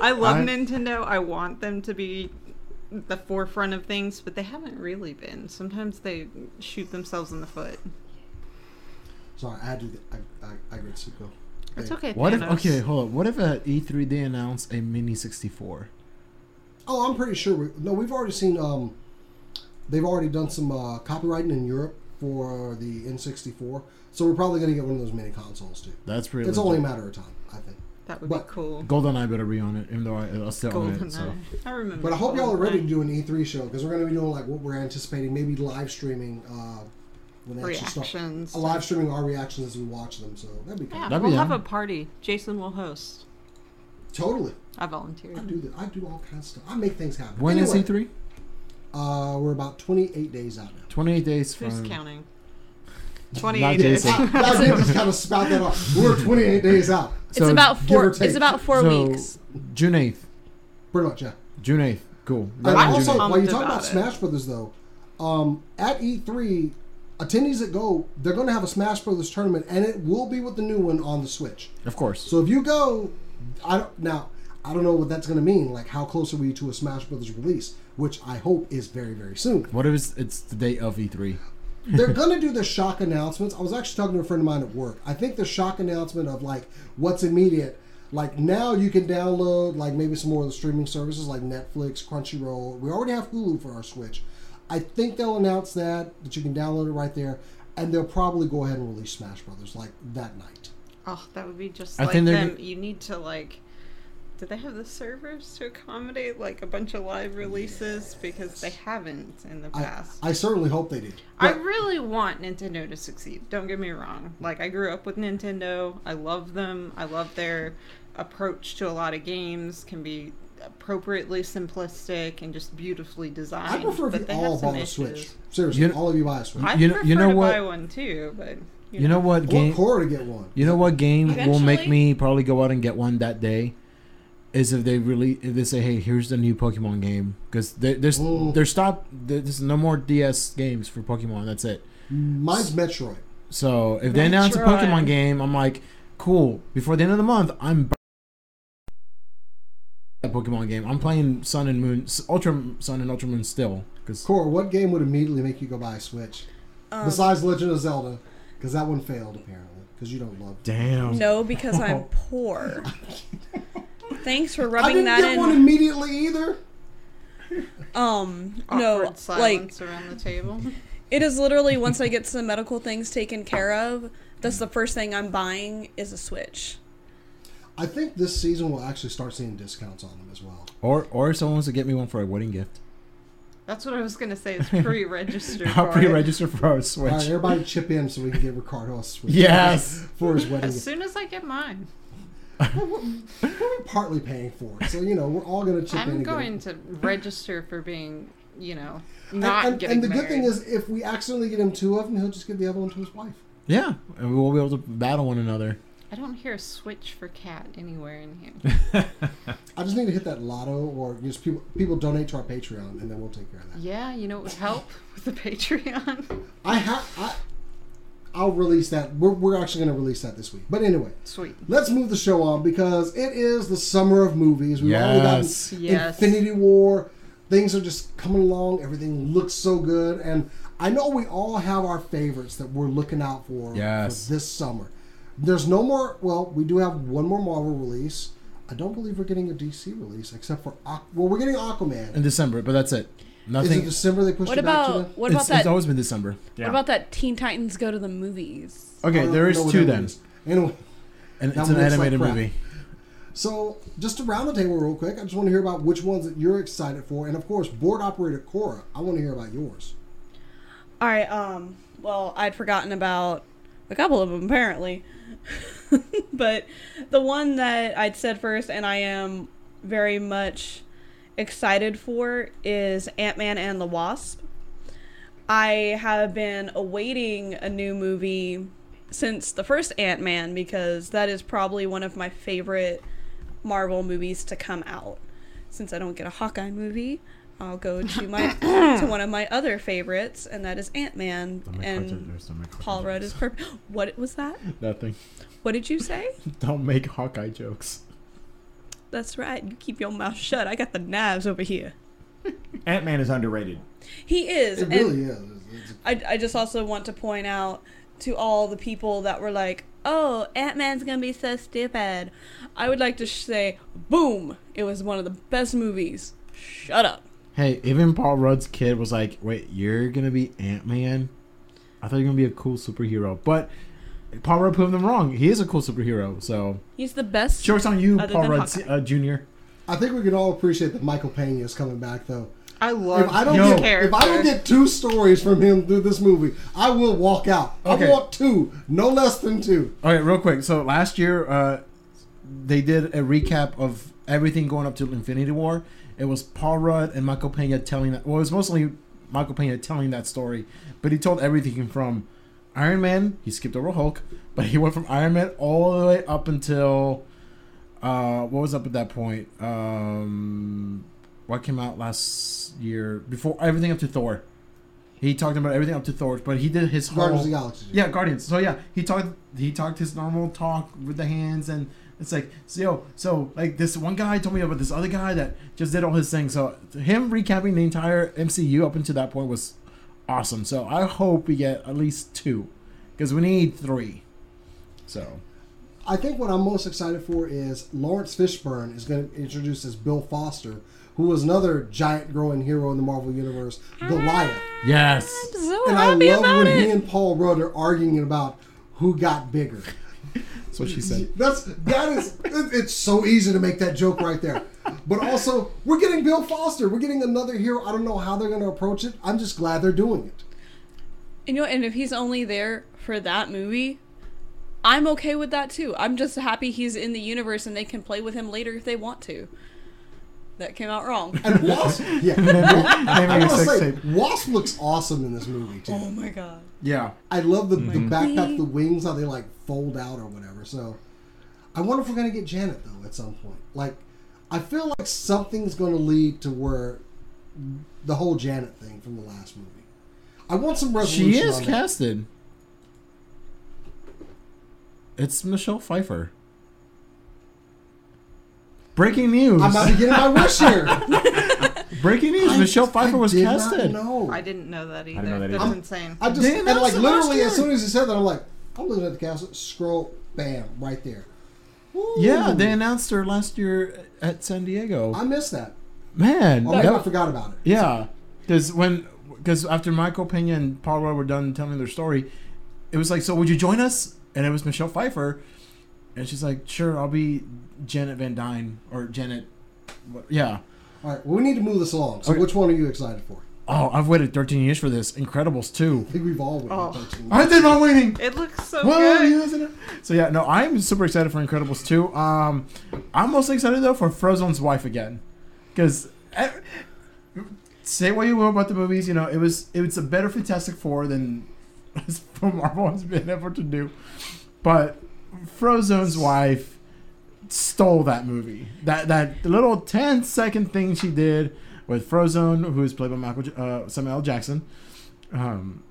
I love I- Nintendo. I want them to be the forefront of things, but they haven't really been. Sometimes they shoot themselves in the foot. Sorry, I had to. I, I, I agree, Suko. It's okay. What if okay, hold on. What if at E3 they announce a mini 64? Oh, I'm pretty sure. We, no, we've already seen. Um, they've already done some uh, copywriting in Europe for the N64, so we're probably going to get one of those mini consoles too. That's pretty. It's legit. only a matter of time, I think. That would But- be cool. GoldenEye better be on it, even though I, I'll still own Golden it. So I remember. But I hope y'all are ready to do an E3 show because we're going to be doing like what we're anticipating, maybe live streaming uh, when they actually start. reactions. A live streaming our reactions as we watch them, so that'd be cool. Yeah, That'd we'll have a party. Jason will host. Totally, I volunteer. I do that. I do all kinds of stuff. I make things happen. when is Anyway, E3? Uh, we're about 28 days out now. 28 days from. Who's counting? Not 28 days. Jason. I did just kind of spout that off. We're 28 days out, It's about four. It's about four so, weeks. June 8th. pretty much. Yeah. June 8th. Cool. And also, June while you pumped talk about about. Smash Brothers, though, um, at E3, attendees that go, they're going to have a Smash Brothers tournament, and it will be with the new one on the Switch. Of course. So if you go, I don't now. I don't know what that's going to mean. Like, how close are we to a Smash Brothers release? Which I hope is very, very soon. What if it's, it's the day of E E3? They're going to do the shock announcements. I was actually talking to a friend of mine at work. I think the shock announcement of like what's immediate. Like now you can download like maybe some more of the streaming services like Netflix, Crunchyroll. We already have Hulu for our Switch. I think they'll announce that that you can download it right there, and they'll probably go ahead and release Smash Brothers like that night. Oh, that would be just I like think they're them. You need to like. Do they have the servers to accommodate like a bunch of live releases? Because they haven't in the past. I certainly hope they do. I really want Nintendo to succeed. Don't get me wrong. Like I grew up with Nintendo. I love them. I love their approach to a lot of games. Can be appropriately simplistic and just beautifully designed. I prefer if but you they all have some a. Switch. Seriously, You know- all of you buy a Switch. I You know- prefer you know to what- buy one too, but you, You know what I want game? Cora to get one. You know what game will make me probably go out and get one that day? Is if they really if they say, "Hey, here's the new Pokemon game," because there's Ooh. there's stop there's no more DS games for Pokemon. That's it. Mine's Metroid. So if they announce a Pokemon game, I'm like, cool. Before the end of the month, I'm bu- that Pokemon game. I'm playing Sun and Moon, Ultra Sun and Ultra Moon still. Because Core, what game would immediately make you go buy a Switch Um, besides Legend of Zelda? Because that one failed apparently. Because you don't love. damn, No, because I'm poor. Thanks for rubbing that in. I rubbing didn't that get in. one immediately either. um, awkward no, like silence around the table. it is literally once I get some medical things taken care of, that's the first thing I'm buying is a Switch. I think this season we'll actually start seeing discounts on them as well. or or someone wants to get me one for a wedding gift. That's what I was gonna say. It's pre-registered. I'll for it. pre-register for our Switch. All right, everybody chip in so we can get Ricardo a Switch. Yes. for his wedding. As soon as I get mine, We're partly paying for it, so you know we're all going to chip in. I'm going to register for being, you know, And- not and, getting and the good thing is, if we accidentally get him two of them, he'll just give the other one to his wife. Yeah, and we will be able to battle one another. I don't hear a switch for cat anywhere in here. I just need to hit that lotto, or just people people donate to our Patreon, and then we'll take care of that. yeah, you know it would help with the Patreon. I have I. I'll release that. We're, we're actually going to release that this week. But anyway, Sweet. let's move the show on because it is the summer of movies. We've already Yes. gotten Yes. Infinity War. Things are just coming along. Everything looks so good, and I know we all have our favorites that we're looking out for Yes. for this summer. There's no more. Well, we do have one more Marvel release. I don't believe we're getting a DC release except for Aqu- well, we're getting Aquaman. in December, but that's it. Is Nothing. it December they pushed What it back to? about The, what it's, about that? it's always been December. Yeah. What about that Teen Titans go to the movies? Okay, don't there is know what two that then, is. Anyway, and That it's an one looks like animated crap. movie. So, just to round the table real quick, I just want to hear about which ones that you're excited for, and of course, board operator Cora. I want to hear about yours. All right. Um. Well, I'd forgotten about a couple of them apparently, but the one that I'd said first, and I am very much excited for, is Ant Man and the Wasp. I have been awaiting a new movie since the first Ant Man because that is probably one of my favorite Marvel movies to come out. Since I don't get a Hawkeye movie, I'll go to my to one of my other favorites, and that is Ant Man. And Paul Rudd is perfect. What was that? Nothing. What did you say? Don't make Hawkeye jokes. That's right. You keep your mouth shut. I got the knives over here. Ant Man is underrated. He is. It really is. It's- I, I just also want to point out to all the people that were like, oh, Ant Man's going to be so stupid. I would like to sh- say, boom, it was one of the best movies. Shut up. Hey, even Paul Rudd's kid was like, "Wait, you're gonna be Ant Man? I thought you were gonna be a cool superhero." But Paul Rudd proved them wrong. He is a cool superhero. So He's the best. jokes on you, Paul Rudd uh, Jr. I think we can all appreciate that Michael Pena is coming back, though. I love If I don't Yo. get if I don't get two stories from him through this movie, I will walk out. Okay. I want two, no less than two. All right, real quick. So last year, uh, they did a recap of everything going up to Infinity War. It was Paul Rudd and Michael Pena telling that. Well, it was mostly Michael Pena telling that story, but he told everything from Iron Man. He skipped over Hulk, but he went from Iron Man all the way up until uh, what was up at that point? Um, what came out last year? Before everything up to Thor. He talked about everything up to Thor, but he did his whole Guardians of the Galaxy. yeah, Guardians. So yeah, he talked. He talked his normal talk with the hands, and it's like, so yo, so like this one guy told me about this other guy that just did all his things. So him recapping the entire MCU up until that point was awesome. So I hope we get at least two, because we need three. So I think what I'm most excited for is Laurence Fishburne is going to introduce as Bill Foster, who was another giant growing hero in the Marvel Universe, Goliath. yes, so And I love when it. he and Paul Rudd are arguing about who got bigger. that's what she said. That's that is it's so easy to make that joke right there. But also, we're getting Bill Foster. We're getting another hero. I don't know how they're going to approach it. I'm just glad they're doing it. You know, and if he's only there for that movie, I'm okay with that too. I'm just happy he's in the universe and they can play with him later if they want to. That came out wrong. And Wasp, yeah. Maybe I a want to say. Wasp looks awesome in this movie too. oh my god. Yeah, I love the, the Mm-hmm. backpack, the wings, how they like fold out or whatever. So, I wonder if we're gonna get Janet though at some point. Like, I feel like something's gonna lead to where the whole Janet thing from the last movie. I want some resolution. she is on that. casted. It's Michelle Pfeiffer. Breaking news! I'm about to get in my wish here. Breaking news! I- Michelle Pfeiffer I was did casted. No, I didn't know that either. didn't know that That's either. insane. I just They and like literally as soon as he said that, I'm like, I'm looking at the cast. Scroll, bam, right there. Ooh. Yeah, they announced her last year at San Diego. I missed that. Man, maybe that- I forgot about it. yeah, because when because after Michael Pena and Paul Rudd were done telling their story, it was like, so would you join us? And it was Michelle Pfeiffer, and she's like, sure, I'll be Janet Van Dyne or Janet. what- Yeah. All right, well, we need to move this along. So, Okay. which one are you excited for? Oh, I've waited 13 years for this. Incredibles too. I think we've all waited. Oh. 13 I did not waiting. It looks so Well, good. yes, and- So yeah, no, I'm super excited for Incredibles 2. Um, I'm most excited though for Frozone's wife again, because say what you will about the movies, you know, it was it was a better Fantastic Four than Marvel has been able to do, but Frozone's wife stole that movie. That that little 10 second thing she did with Frozone, who is played by Michael uh, Samuel L. Jackson. Um,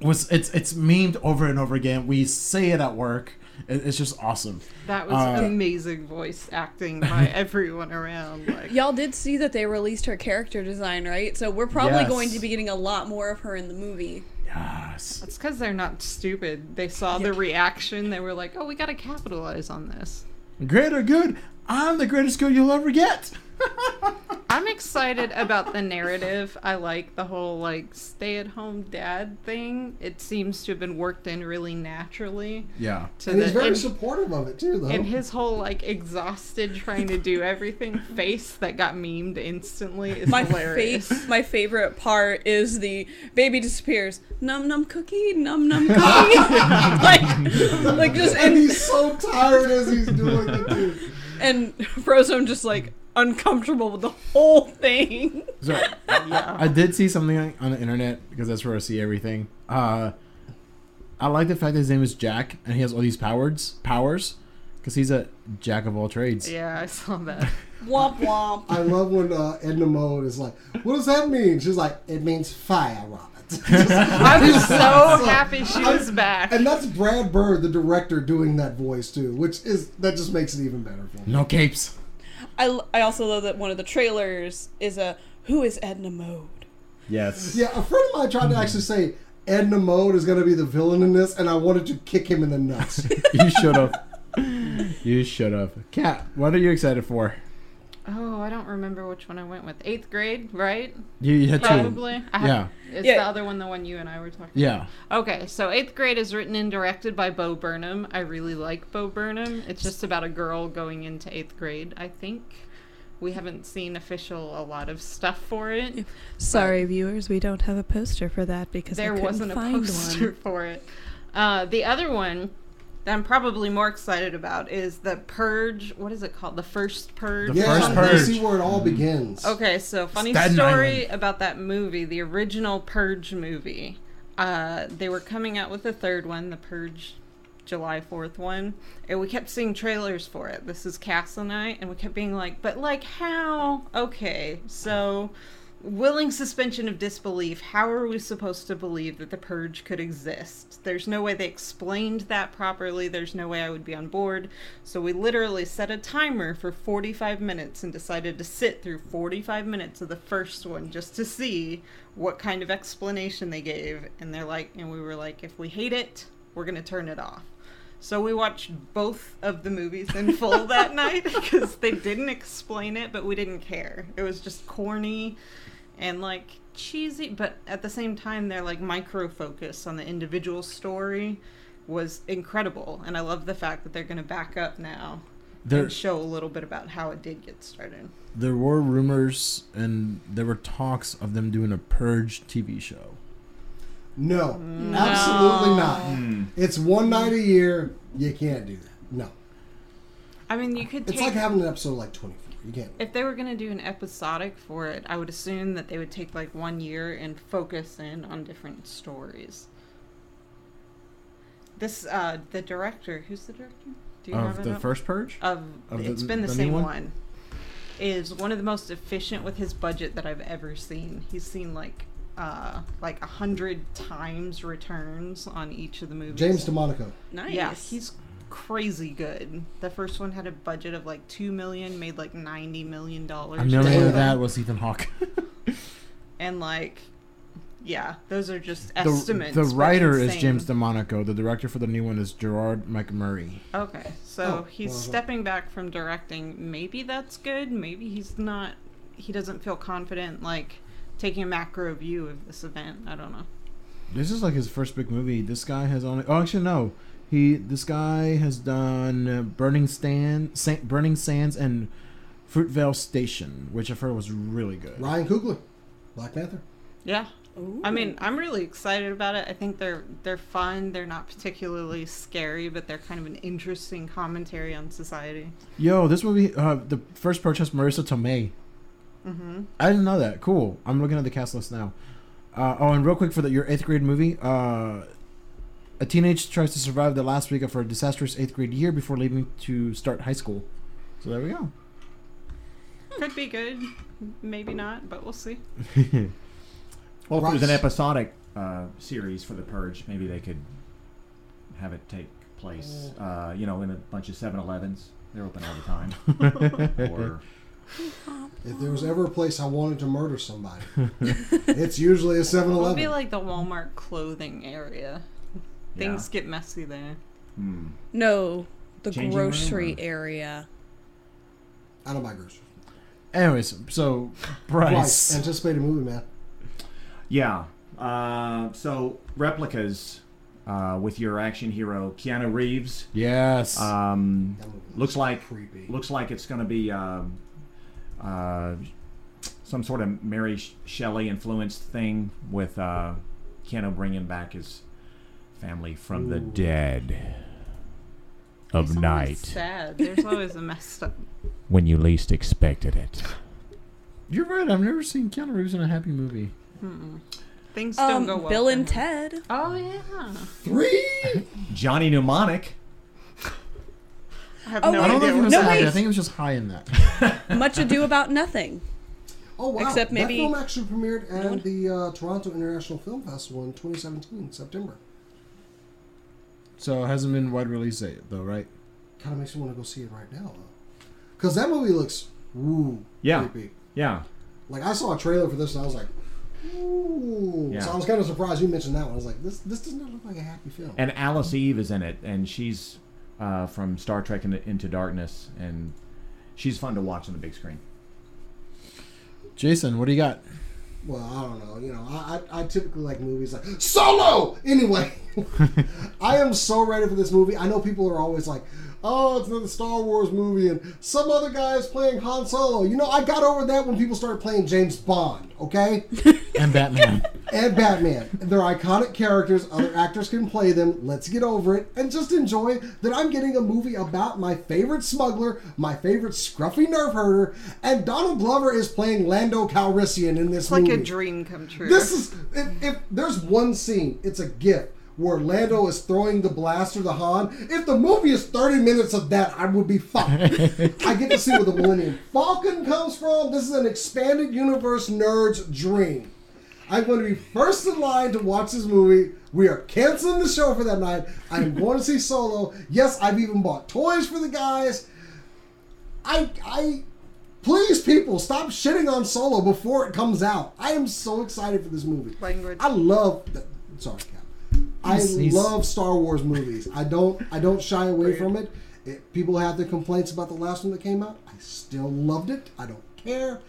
was it's it's memed over and over again. We say it at work. It, it's just awesome. That was Uh, amazing voice acting by everyone around. Like, Y'all did see that they released her character design, right? So we're probably Yes. going to be getting a lot more of her in the movie. Yes. That's because they're not stupid. They saw the reaction. They were like, "Oh, we got to capitalize on this." Great or good? I'm the greatest good you'll ever get. I'm excited about the narrative. I like the whole like stay-at-home dad thing. It seems to have been worked in really naturally Yeah. to And the he's very and, supportive of it too, though. and his whole like exhausted trying to do everything face that got memed instantly is My hilarious. fa- my favorite part is the baby disappears. Num num cookie, num num cookie. like, like just and and, he's so tired as he's doing it too. and Frozone just like uncomfortable with the whole thing. So yeah. I did see something on- on the internet because that's where I see everything. Uh, I like the fact that his name is Jack and he has all these powers. Powers, because he's a jack of all trades. yeah, I saw that. Womp womp. I love when uh, Edna Mode is like, "What does that mean?" She's like, "It means fire rocket." I was so happy she was back. and that's Brad Bird, the director, doing that voice too, which is that just makes it even better for me. No capes. I, l- I also love that one of the trailers is a who is Edna Mode? Yes. Yeah, a friend of mine tried to actually say Edna Mode is going to be the villain in this, and I wanted to kick him in the nuts. You should have. you should have. Cat, what are you excited for? Oh, I don't remember which one I went with. Eighth grade, right? You, you had two. Probably. I have, Yeah. It's Yeah. the other one, the one you and I were talking. About. Yeah. Okay, so eighth grade is written and directed by Bo Burnham. I really like Bo Burnham. It's just about a girl going into eighth grade. I think we haven't seen official a lot of stuff for it. Sorry, viewers, we don't have a poster for that because there I couldn't wasn't a poster one. for it. Uh, the other one that I'm probably more excited about is the Purge. What is it called? The first Purge. The yeah, first something? you Purge. see where it all begins. Okay, so funny Staten story Island. about that movie, the original Purge movie. Uh, they were coming out with a third one, the Purge July 4th one, and we kept seeing trailers for it. This is Castle Night, and we kept being like, but like how? Okay, so willing suspension of disbelief. How are we supposed to believe that the purge could exist? There's no way they explained that properly. There's no way I would be on board. So we literally set a timer for 45 minutes and decided to sit through 45 minutes of the first one just to see what kind of explanation they gave. And they're like, and we were like, if we hate it, we're going to turn it off. So we watched both of the movies in full that night because they didn't explain it, but we didn't care. It was just corny and like cheesy, but at the same time, their like micro focus on the individual story was incredible. And I love the fact that they're going to back up now There, and show a little bit about how it did get started. there were rumors and there were talks of them doing a Purge TV show. No, No. absolutely not. Hmm. It's one night a year. You can't do that. No, I mean, you could it's take like having an episode like Twenty Four. You can't. if they were going to do an episodic for it, I would assume that they would take like one year and focus in on different stories. This, uh, the director, who's the director? Do you have Of it the up? first Purge? Of, of it's the- been the, the same one? one? Is one of the most efficient with his budget that I've ever seen. He's seen like, uh, like a hundred times returns on each of the movies. James DeMonaco. Nice. Yeah, he's crazy good. The first one had a budget of like two million, made like ninety million dollars. A million Damn. of that was Ethan Hawke. and like, yeah, those are just the, estimates. the but writer is. James DeMonaco. The director for the new one is Gerard McMurray. Okay, so Oh, he's well, stepping back from directing. Maybe that's good. Maybe he's not. He doesn't feel confident like taking a macro view of this event. I don't know. This is like his first big movie. This guy has only. Oh, actually, no. He. This guy has done uh, Burning Stand, Sa- Burning Sands, and Fruitvale Station, which I've heard was really good. Ryan Coogler, Black Panther. Yeah, Ooh. I mean, I'm really excited about it. I think they're they're fun. They're not particularly scary, but they're kind of an interesting commentary on society. Yo, this movie. Uh, the first purchase, Marisa Tomei. Mm-hmm. I didn't know that. Cool. I'm looking at the cast list now. Uh, oh, and real quick for the, your eighth grade movie. Uh, a teenage tries to survive the last week of her disastrous eighth grade year before leaving to start high school. So there we go. Could be good, maybe not, but we'll see. Well, if it was an episodic uh, series for the Purge, maybe they could have it take place, uh, you know, in a bunch of 7-Elevens. They're open all the time. or If there was ever a place I wanted to murder somebody, it's usually a 7 It'll be Eleven. like the Walmart clothing area. Things get messy there. hmm. No, the Changing grocery or- area. I don't buy groceries. Anyways, so Right. Bryce. Anticipated movie, man. Yeah. Uh, so replicas uh, with your action hero Keanu Reeves. Yes. Um, looks like creepy. looks like it's going to be um, uh, some sort of Mary Shelley influenced thing with uh, Keanu bringing back his family from the dead of always night Sad. There's always a messed up. when you least expected it. You're right. I've never seen Keanu Reeves in a happy movie. Mm-mm. Things don't Um, go well. Bill and him. Ted. Oh yeah. Three. Johnny Mnemonic. I have Oh, no I don't know idea. if he was No, that wait. I think it was just high in that. Much Ado About Nothing. Oh wow! Except maybe- that film actually premiered No at the uh, Toronto International Film Festival in 2017, September. So it hasn't been wide release yet, though, right? Kind of makes me want to go see it right now, because that movie looks ooh Yeah. creepy. Yeah. Like I saw a trailer for this and I was like, ooh. Yeah. So I was kind of surprised you mentioned that one. I was like, this this does not look like a happy film. And Alice Eve is in it, and she's uh, from Star Trek Into, Into Darkness, and she's fun to watch on the big screen. Jason, what do you got? Well, I don't know. You know, I, I, I typically like movies like Solo. Anyway, I am so ready for this movie. I know people are always like, "Oh, it's another Star Wars movie," and some other guy is playing Han Solo. You know, I got over that when people started playing James Bond. Okay, And Batman. and Batman. They're iconic characters. Other actors can play them. Let's get over it and just enjoy that I'm getting a movie about my favorite smuggler, my favorite scruffy nerf herder, and Donald Glover is playing Lando Calrissian in this movie. It's like movie. a dream come true. This is if, if there's one scene, it's a gift where Lando is throwing the blaster to Han. If the movie is 30 minutes of that, I would be fine. I get to see where the Millennium Falcon comes from. This is an expanded universe nerd's dream. I'm going to be first in line to watch this movie. We are canceling the show for that night. I'm going to see Solo. Yes, I've even bought toys for the guys. I I please people stop shitting on Solo before it comes out. I am so excited for this movie. Language. I love the, sorry, Cap. I He's- he's- love Star Wars movies. I don't I don't shy away from it. it. People have their complaints about the last one that came out. I still loved it. I don't care.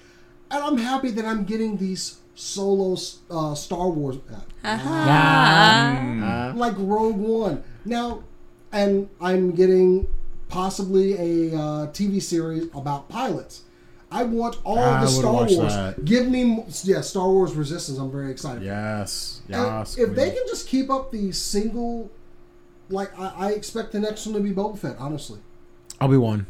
And I'm happy that I'm getting these solo uh, Star Wars uh, Uh, like Rogue One. Now, and I'm getting possibly a uh, TV series about pilots. I want all I the Star Wars. that. Give me, yeah, Star Wars Resistance. I'm very excited. yes. And Yes. if they can just keep up the single, like I, I expect the next one to be Boba Fett, honestly, Obi Wan.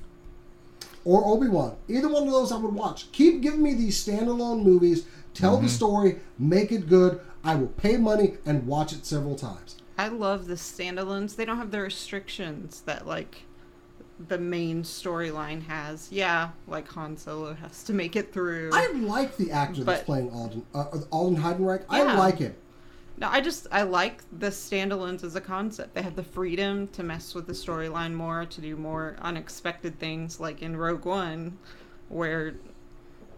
or Obi Wan. Either one of those I would watch. Keep giving me these standalone movies. Tell Mm-hmm. the story, make it good. I will pay money and watch it several times. I love the standalones. They don't have the restrictions that like the main storyline has. Yeah, like Han Solo has to make it through. I like the actor that's playing Alden uh, Alden Ehrenreich. I like him. No, I just I like the standalones as a concept. They have the freedom to mess with the storyline more, to do more unexpected things, like in Rogue One, where,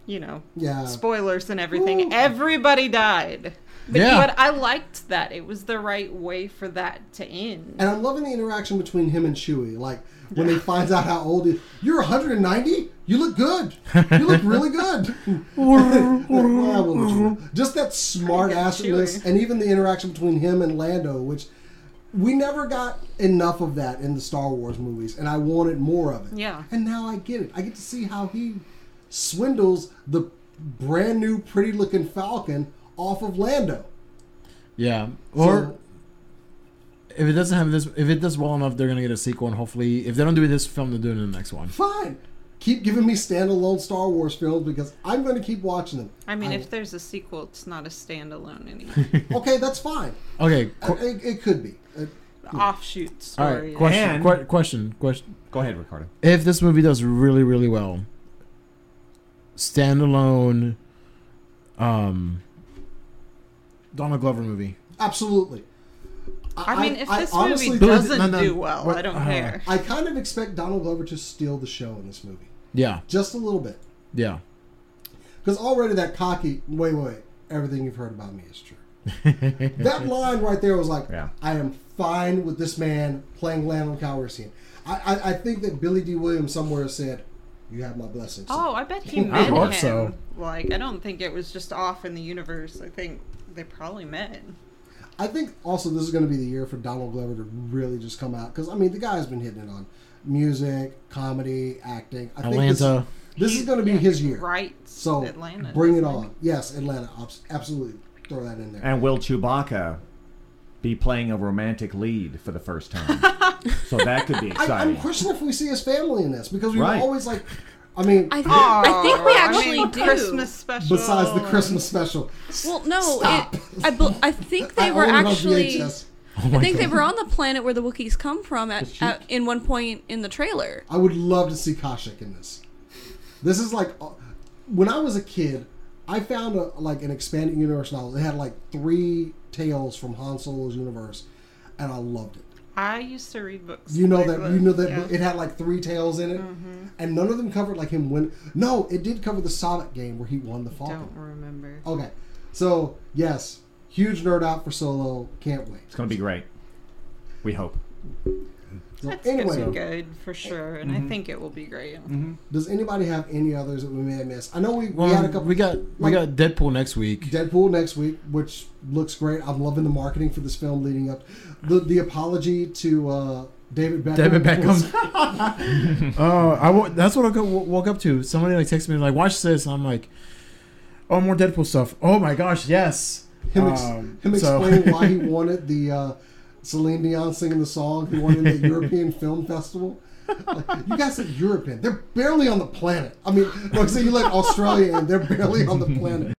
you know, Yeah. spoilers and everything. Ooh. Everybody died. But, Yeah. but I liked that. It was the right way for that to end. And I'm loving the interaction between him and Chewie. Like when he finds out how old he you're 190. You look good. You look really good. Yeah, we'll let you know. Just that smart assedness, Chewie. and even the interaction between him and Lando, which we never got enough of that in the Star Wars movies, and I wanted more of it. Yeah. And now I get it. I get to see how he swindles the brand new, pretty looking Falcon off of Lando. Yeah. Or So- if it doesn't have this, if it does well enough, they're gonna get a sequel, and hopefully, if they don't do this film, they'll do it in the next one. fine. Keep giving me standalone Star Wars films because I'm going to keep watching them. I mean, I- if there's a sequel, it's not a standalone anymore. okay, that's fine. Okay. Uh, qu- It, it could be. Uh, Offshoot all story. right. Question. And- que- question. Question. Go ahead, Ricardo. If this movie does really, really well, standalone, um, Donald Glover movie. absolutely. I mean, if this honestly, movie doesn't no, no, do well, what- I don't uh, care. I kind of expect Donald Glover to steal the show in this movie, Yeah. just a little bit, Yeah. because already that cocky. Wait, wait, wait. Everything you've heard about me is true. that line right there was like, Yeah. I am fine with this man playing Lando Calrissian. I, I, I think that Billy Dee Williams somewhere said, "You have my blessing." son." Oh, I bet he I met hope him. so. Like, I don't think it was just off in the universe. I think they probably met. I think also this is going to be the year for Donald Glover to really just come out because I mean the guy's been hitting it on music, comedy, acting. I think this, Atlanta. this is going to be yeah, his year. right? So Atlanta. bring it doesn't on. Yes, Atlanta. Absolutely, throw that in there. And will Chewbacca be playing a romantic lead for the first time? so that could be exciting. I'm questioning if we see his family in this because we were Right. always like, I mean, I, th- I think we Oh, I actually mean, do. Christmas special. besides the Christmas special. Well, no, Stop. it, I, bel- I think they I were own it on actually. Oh I think they were on the planet where the Wookiees come from at, she- at in one point in the trailer. I would love to see Kashyyyk in this. This is like uh, when I was a kid, I found a like an expanded universe novel. It had like three tales from Han Solo's universe, and I loved it. I used to read books. You know that this, you know that yeah. Mm-hmm. it had like three tales in it, and none of them covered like him win. No, it did cover the sabacc game where he won the Falcon. Don't remember. Okay, so yes, huge nerd out for Solo. Can't wait. it's going to be great. We hope. So That's anyway, gonna be good for sure, and Mm-hmm. I think it will be great. does anybody have any others that we may have missed? I know we, Well, we had a couple. we got we like- got Deadpool next week. Deadpool next week, which looks great. I'm loving the marketing for this film leading up. The the apology to uh, David Beckham. David Beckham. oh, I wo- that's what I wo- woke up to. Somebody like texted me like, "Watch this," and I'm like, "Oh, more Deadpool stuff." Oh my gosh, yes. him, ex- Um, him so- explaining why he wanted the uh, Celine Dion singing the song he won at the European Film Festival. Like, you guys said European. They're barely on the planet. I mean, like say you let Australia in, they're barely on the planet.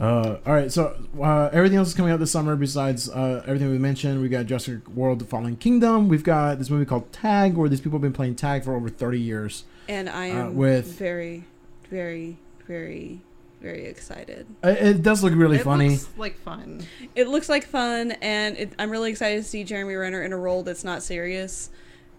Uh, all right, so uh, everything else is coming out this summer besides uh, everything we mentioned. We got Jurassic World: The Fallen Kingdom. We've got this movie called Tag, where these people have been playing tag for over 30 years. And I Uh, am with- very, very, very, very excited. It, it does look really it funny. looks like fun. It looks like fun, and it, I'm really excited to see Jeremy Renner in a role that's not serious.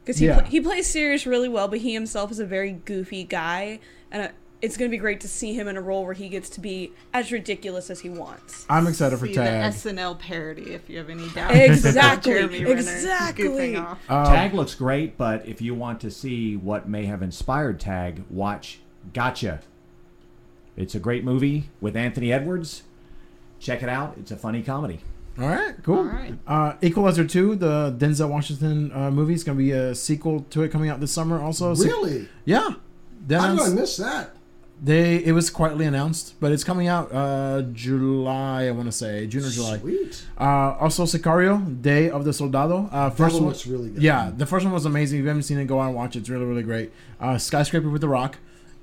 Because he, Yeah. pl- he plays serious really well, but he himself is a very goofy guy. And uh, it's going to be great to see him in a role where he gets to be as ridiculous as he wants. I'm excited for See Tag. the SNL parody if you have any doubts. Exactly, Jeremy Renner exactly. Goofing off. Um, Tag looks great, but if you want to see what may have inspired Tag, watch Gotcha. It's a great movie with Anthony Edwards. Check it out. It's a funny comedy. All right, cool. All right. Uh, Equalizer 2, the Denzel Washington uh, movie, is going to be a sequel to it coming out this summer. Also, So- Really? yeah. They, How did I announced- miss that? they it was quietly announced, but it's coming out uh, July. I want to say June or July. Sweet. Uh, also, Sicario, Day of the Soldado. Uh, That first one one, looks really good. yeah, the first one was amazing. If you haven't seen it, go out and watch it. It's really, really great. Uh, Skyscraper with The Rock,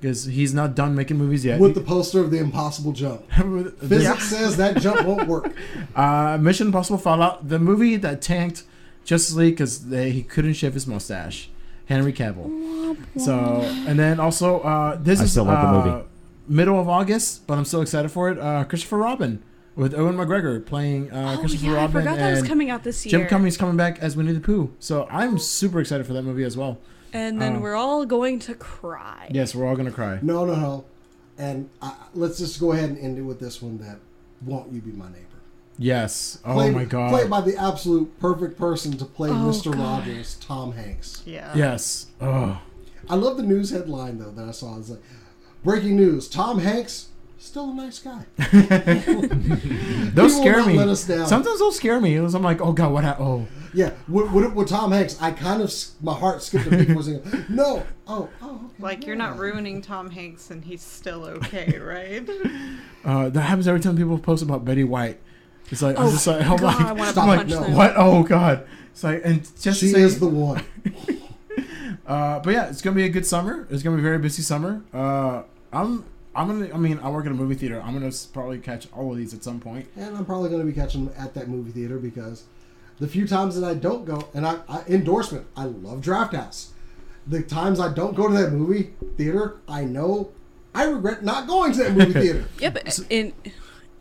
because he's not done making movies yet. With the poster of the impossible jump. Physics Yeah. says that jump won't work. Uh, Mission Impossible Fallout, the movie that tanked Justice League because he couldn't shave his mustache. Henry Cavill. So, and then also, uh, this I is still love the uh, movie. middle of August, but I'm still excited for it. Uh, Christopher Robin with Ewan McGregor playing uh, oh, Christopher yeah, I Robin forgot that was coming out this year. Jim Cummings coming back as Winnie the Pooh. So I'm super excited for that movie as well. And then Uh, we're all going to cry. Yes, we're all gonna cry. No, no, no. And I, let's just go ahead and end it with this one that won't you be my neighbor? Yes. Oh Played- my god. Played by the absolute perfect person to play Oh, Mr. God. Rogers, Tom Hanks. Yeah. yes. Oh. I love the news headline though that I saw. It's like breaking news: Tom Hanks still a nice guy. Those will scare me. let us down. Sometimes those scare me. It was, I'm like, oh god, what happened? Oh. Yeah, with, with, with Tom Hanks, I kind of my heart skipped a beat for a second. No, oh, oh, okay. Like you're not ruining Tom Hanks and he's still okay, right? Uh, that happens every time people post about Betty White. It's like I'm Oh, just like, I'm God, I want to Stop it, punch no. them. what? Oh god. It's like, and just She say, is the one. uh, but yeah, it's gonna be a good summer. It's gonna be a very busy summer. Uh, I'm, I'm gonna. I mean, I work in a movie theater. I'm gonna probably catch all of these at some point. And I'm probably going to be catching them at that movie theater because the few times that I don't go, and I, I endorsement, I love Draft House. The times I don't go to that movie theater, I know I regret not going to that movie theater. Yep. In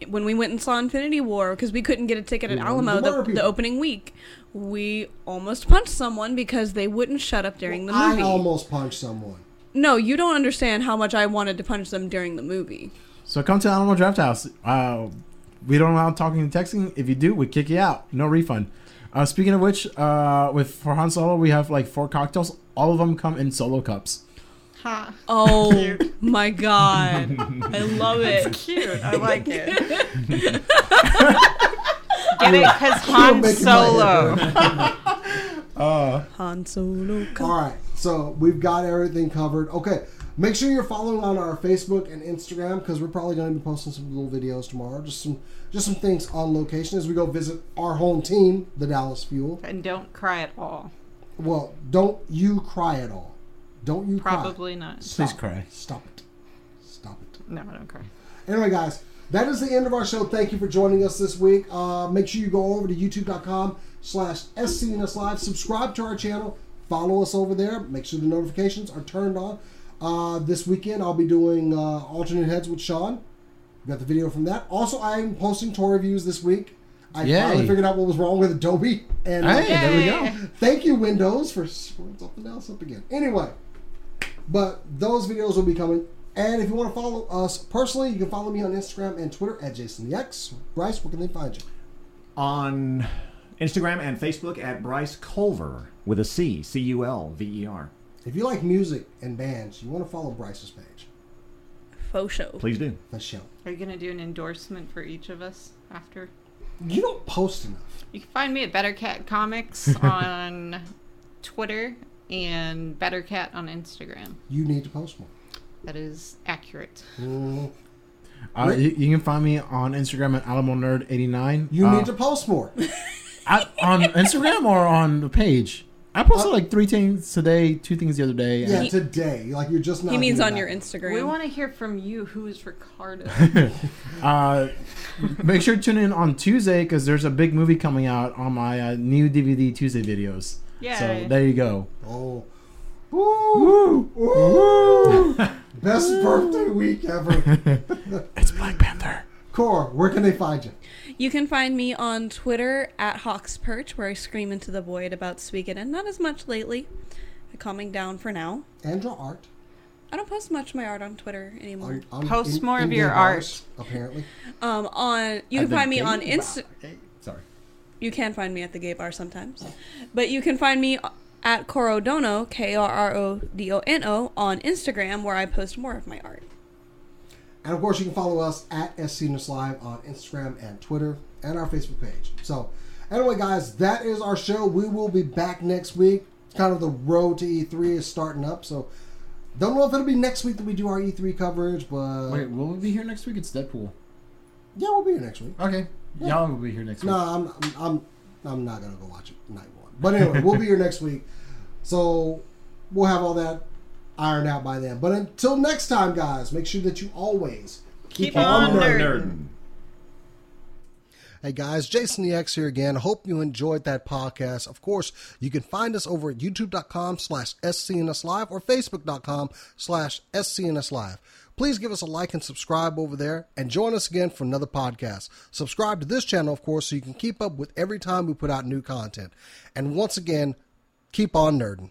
when we went and saw Infinity War because we couldn't get a ticket at Alamo the, the opening week, we almost punched someone because they wouldn't shut up during the movie. I movie. almost punched someone. No, you don't understand how much I wanted to punch them during the movie. So come to Alamo Draft House. Uh, we don't allow talking and texting. If you do, we kick you out. No refund. Uh, speaking of which, uh, with for Han Solo, we have like four cocktails. All of them come in solo cups. Ha. Oh Cute. my god, I love it. Cute. I like it. Get it? Because Han making my head Solo. Han Solo. All right, so we've got everything covered. Okay, make sure you're following on our Facebook and Instagram because we're probably going to be posting some little videos tomorrow. Just some, just some things on location as we go visit our home team, the Dallas Fuel. And don't cry at all. Well, don't you cry at all. Don't you cry. Probably not. Please cry. Stop it. Stop it. No, I don't cry. Anyway, guys, that is the end of our show. Thank you for joining us this week. Uh, make sure you go over to youtube.com slash scns live. Subscribe to our channel. Follow us over there. Make sure the notifications are turned on. Uh, this weekend, I'll be doing uh, alternate heads with Sean. We got the video from that. Also, I'm posting tour reviews this week. I Yay. finally figured out what was wrong with Adobe. And uh, Hey, there we go. thank you, Windows, for screwing something else up again. Anyway, but those videos will be coming. And if you want to follow us personally, you can follow me on Instagram and Twitter at Jason the X. Bryce, where can they find you? On Instagram and Facebook at Bryce Culver with a C, C U L V E R. If you like music and bands, you want to follow Bryce's page. Faux show. Please do. For show. Are you gonna do an endorsement for each of us after? You don't post enough. You can find me at Better Cat Comics on Twitter and Better Cat on Instagram. You need to post more. That is accurate. Mm. Uh, you, you can find me on Instagram at Alamo Nerd 89 You Uh, need to post more. I, on Instagram or on the page. I posted like three things today, two things the other day. Yeah, and- today. Like you're just not. He means on that. your Instagram. We want to hear from you. Who is Ricardo? Uh, make sure to tune in on Tuesday because there's a big movie coming out on my uh, new DVD Tuesday videos. Yay. So there you go. Oh. Woo! Woo! Best birthday week ever. It's Black Panther. Core, where can they find you? You can find me on Twitter at Hawks Perch, where I scream into the void about Suikoden. And not as much lately. I'm calming down for now. And draw art. I don't post much of my art on Twitter anymore. On- on- Post in- more of in-game your bars, Apparently. Um, on you can find me on Insta. Sorry. You can find me at the gay bar sometimes, but you can find me at Krrodono K R R O D O N O on Instagram, where I post more of my art. And of course, you can follow us at SCNS Live on Instagram and Twitter and our Facebook page. So, anyway, guys, that is our show. We will be back next week. Kind of the road to E3 is starting up. So, don't know if it'll be next week that we do our E3 coverage, but Wait, will we be here next week? It's Deadpool. yeah, we'll be here next week. Okay. Y'all will be here next No, week. I'm, I'm, I'm, I'm not gonna go watch it night one. But anyway, we'll be here next week. So we'll have all that ironed out by then. But until next time, guys, make sure that you always Keep on nerding. nerding. Hey guys, Jason the X here again. Hope you enjoyed that podcast. Of course, you can find us over at youtube.com slash scnslive or facebook.com slash scnslive. Please give us a like and subscribe over there and join us again for another podcast. Subscribe to this channel, of course, so you can keep up with every time we put out new content. And once again, keep on nerding.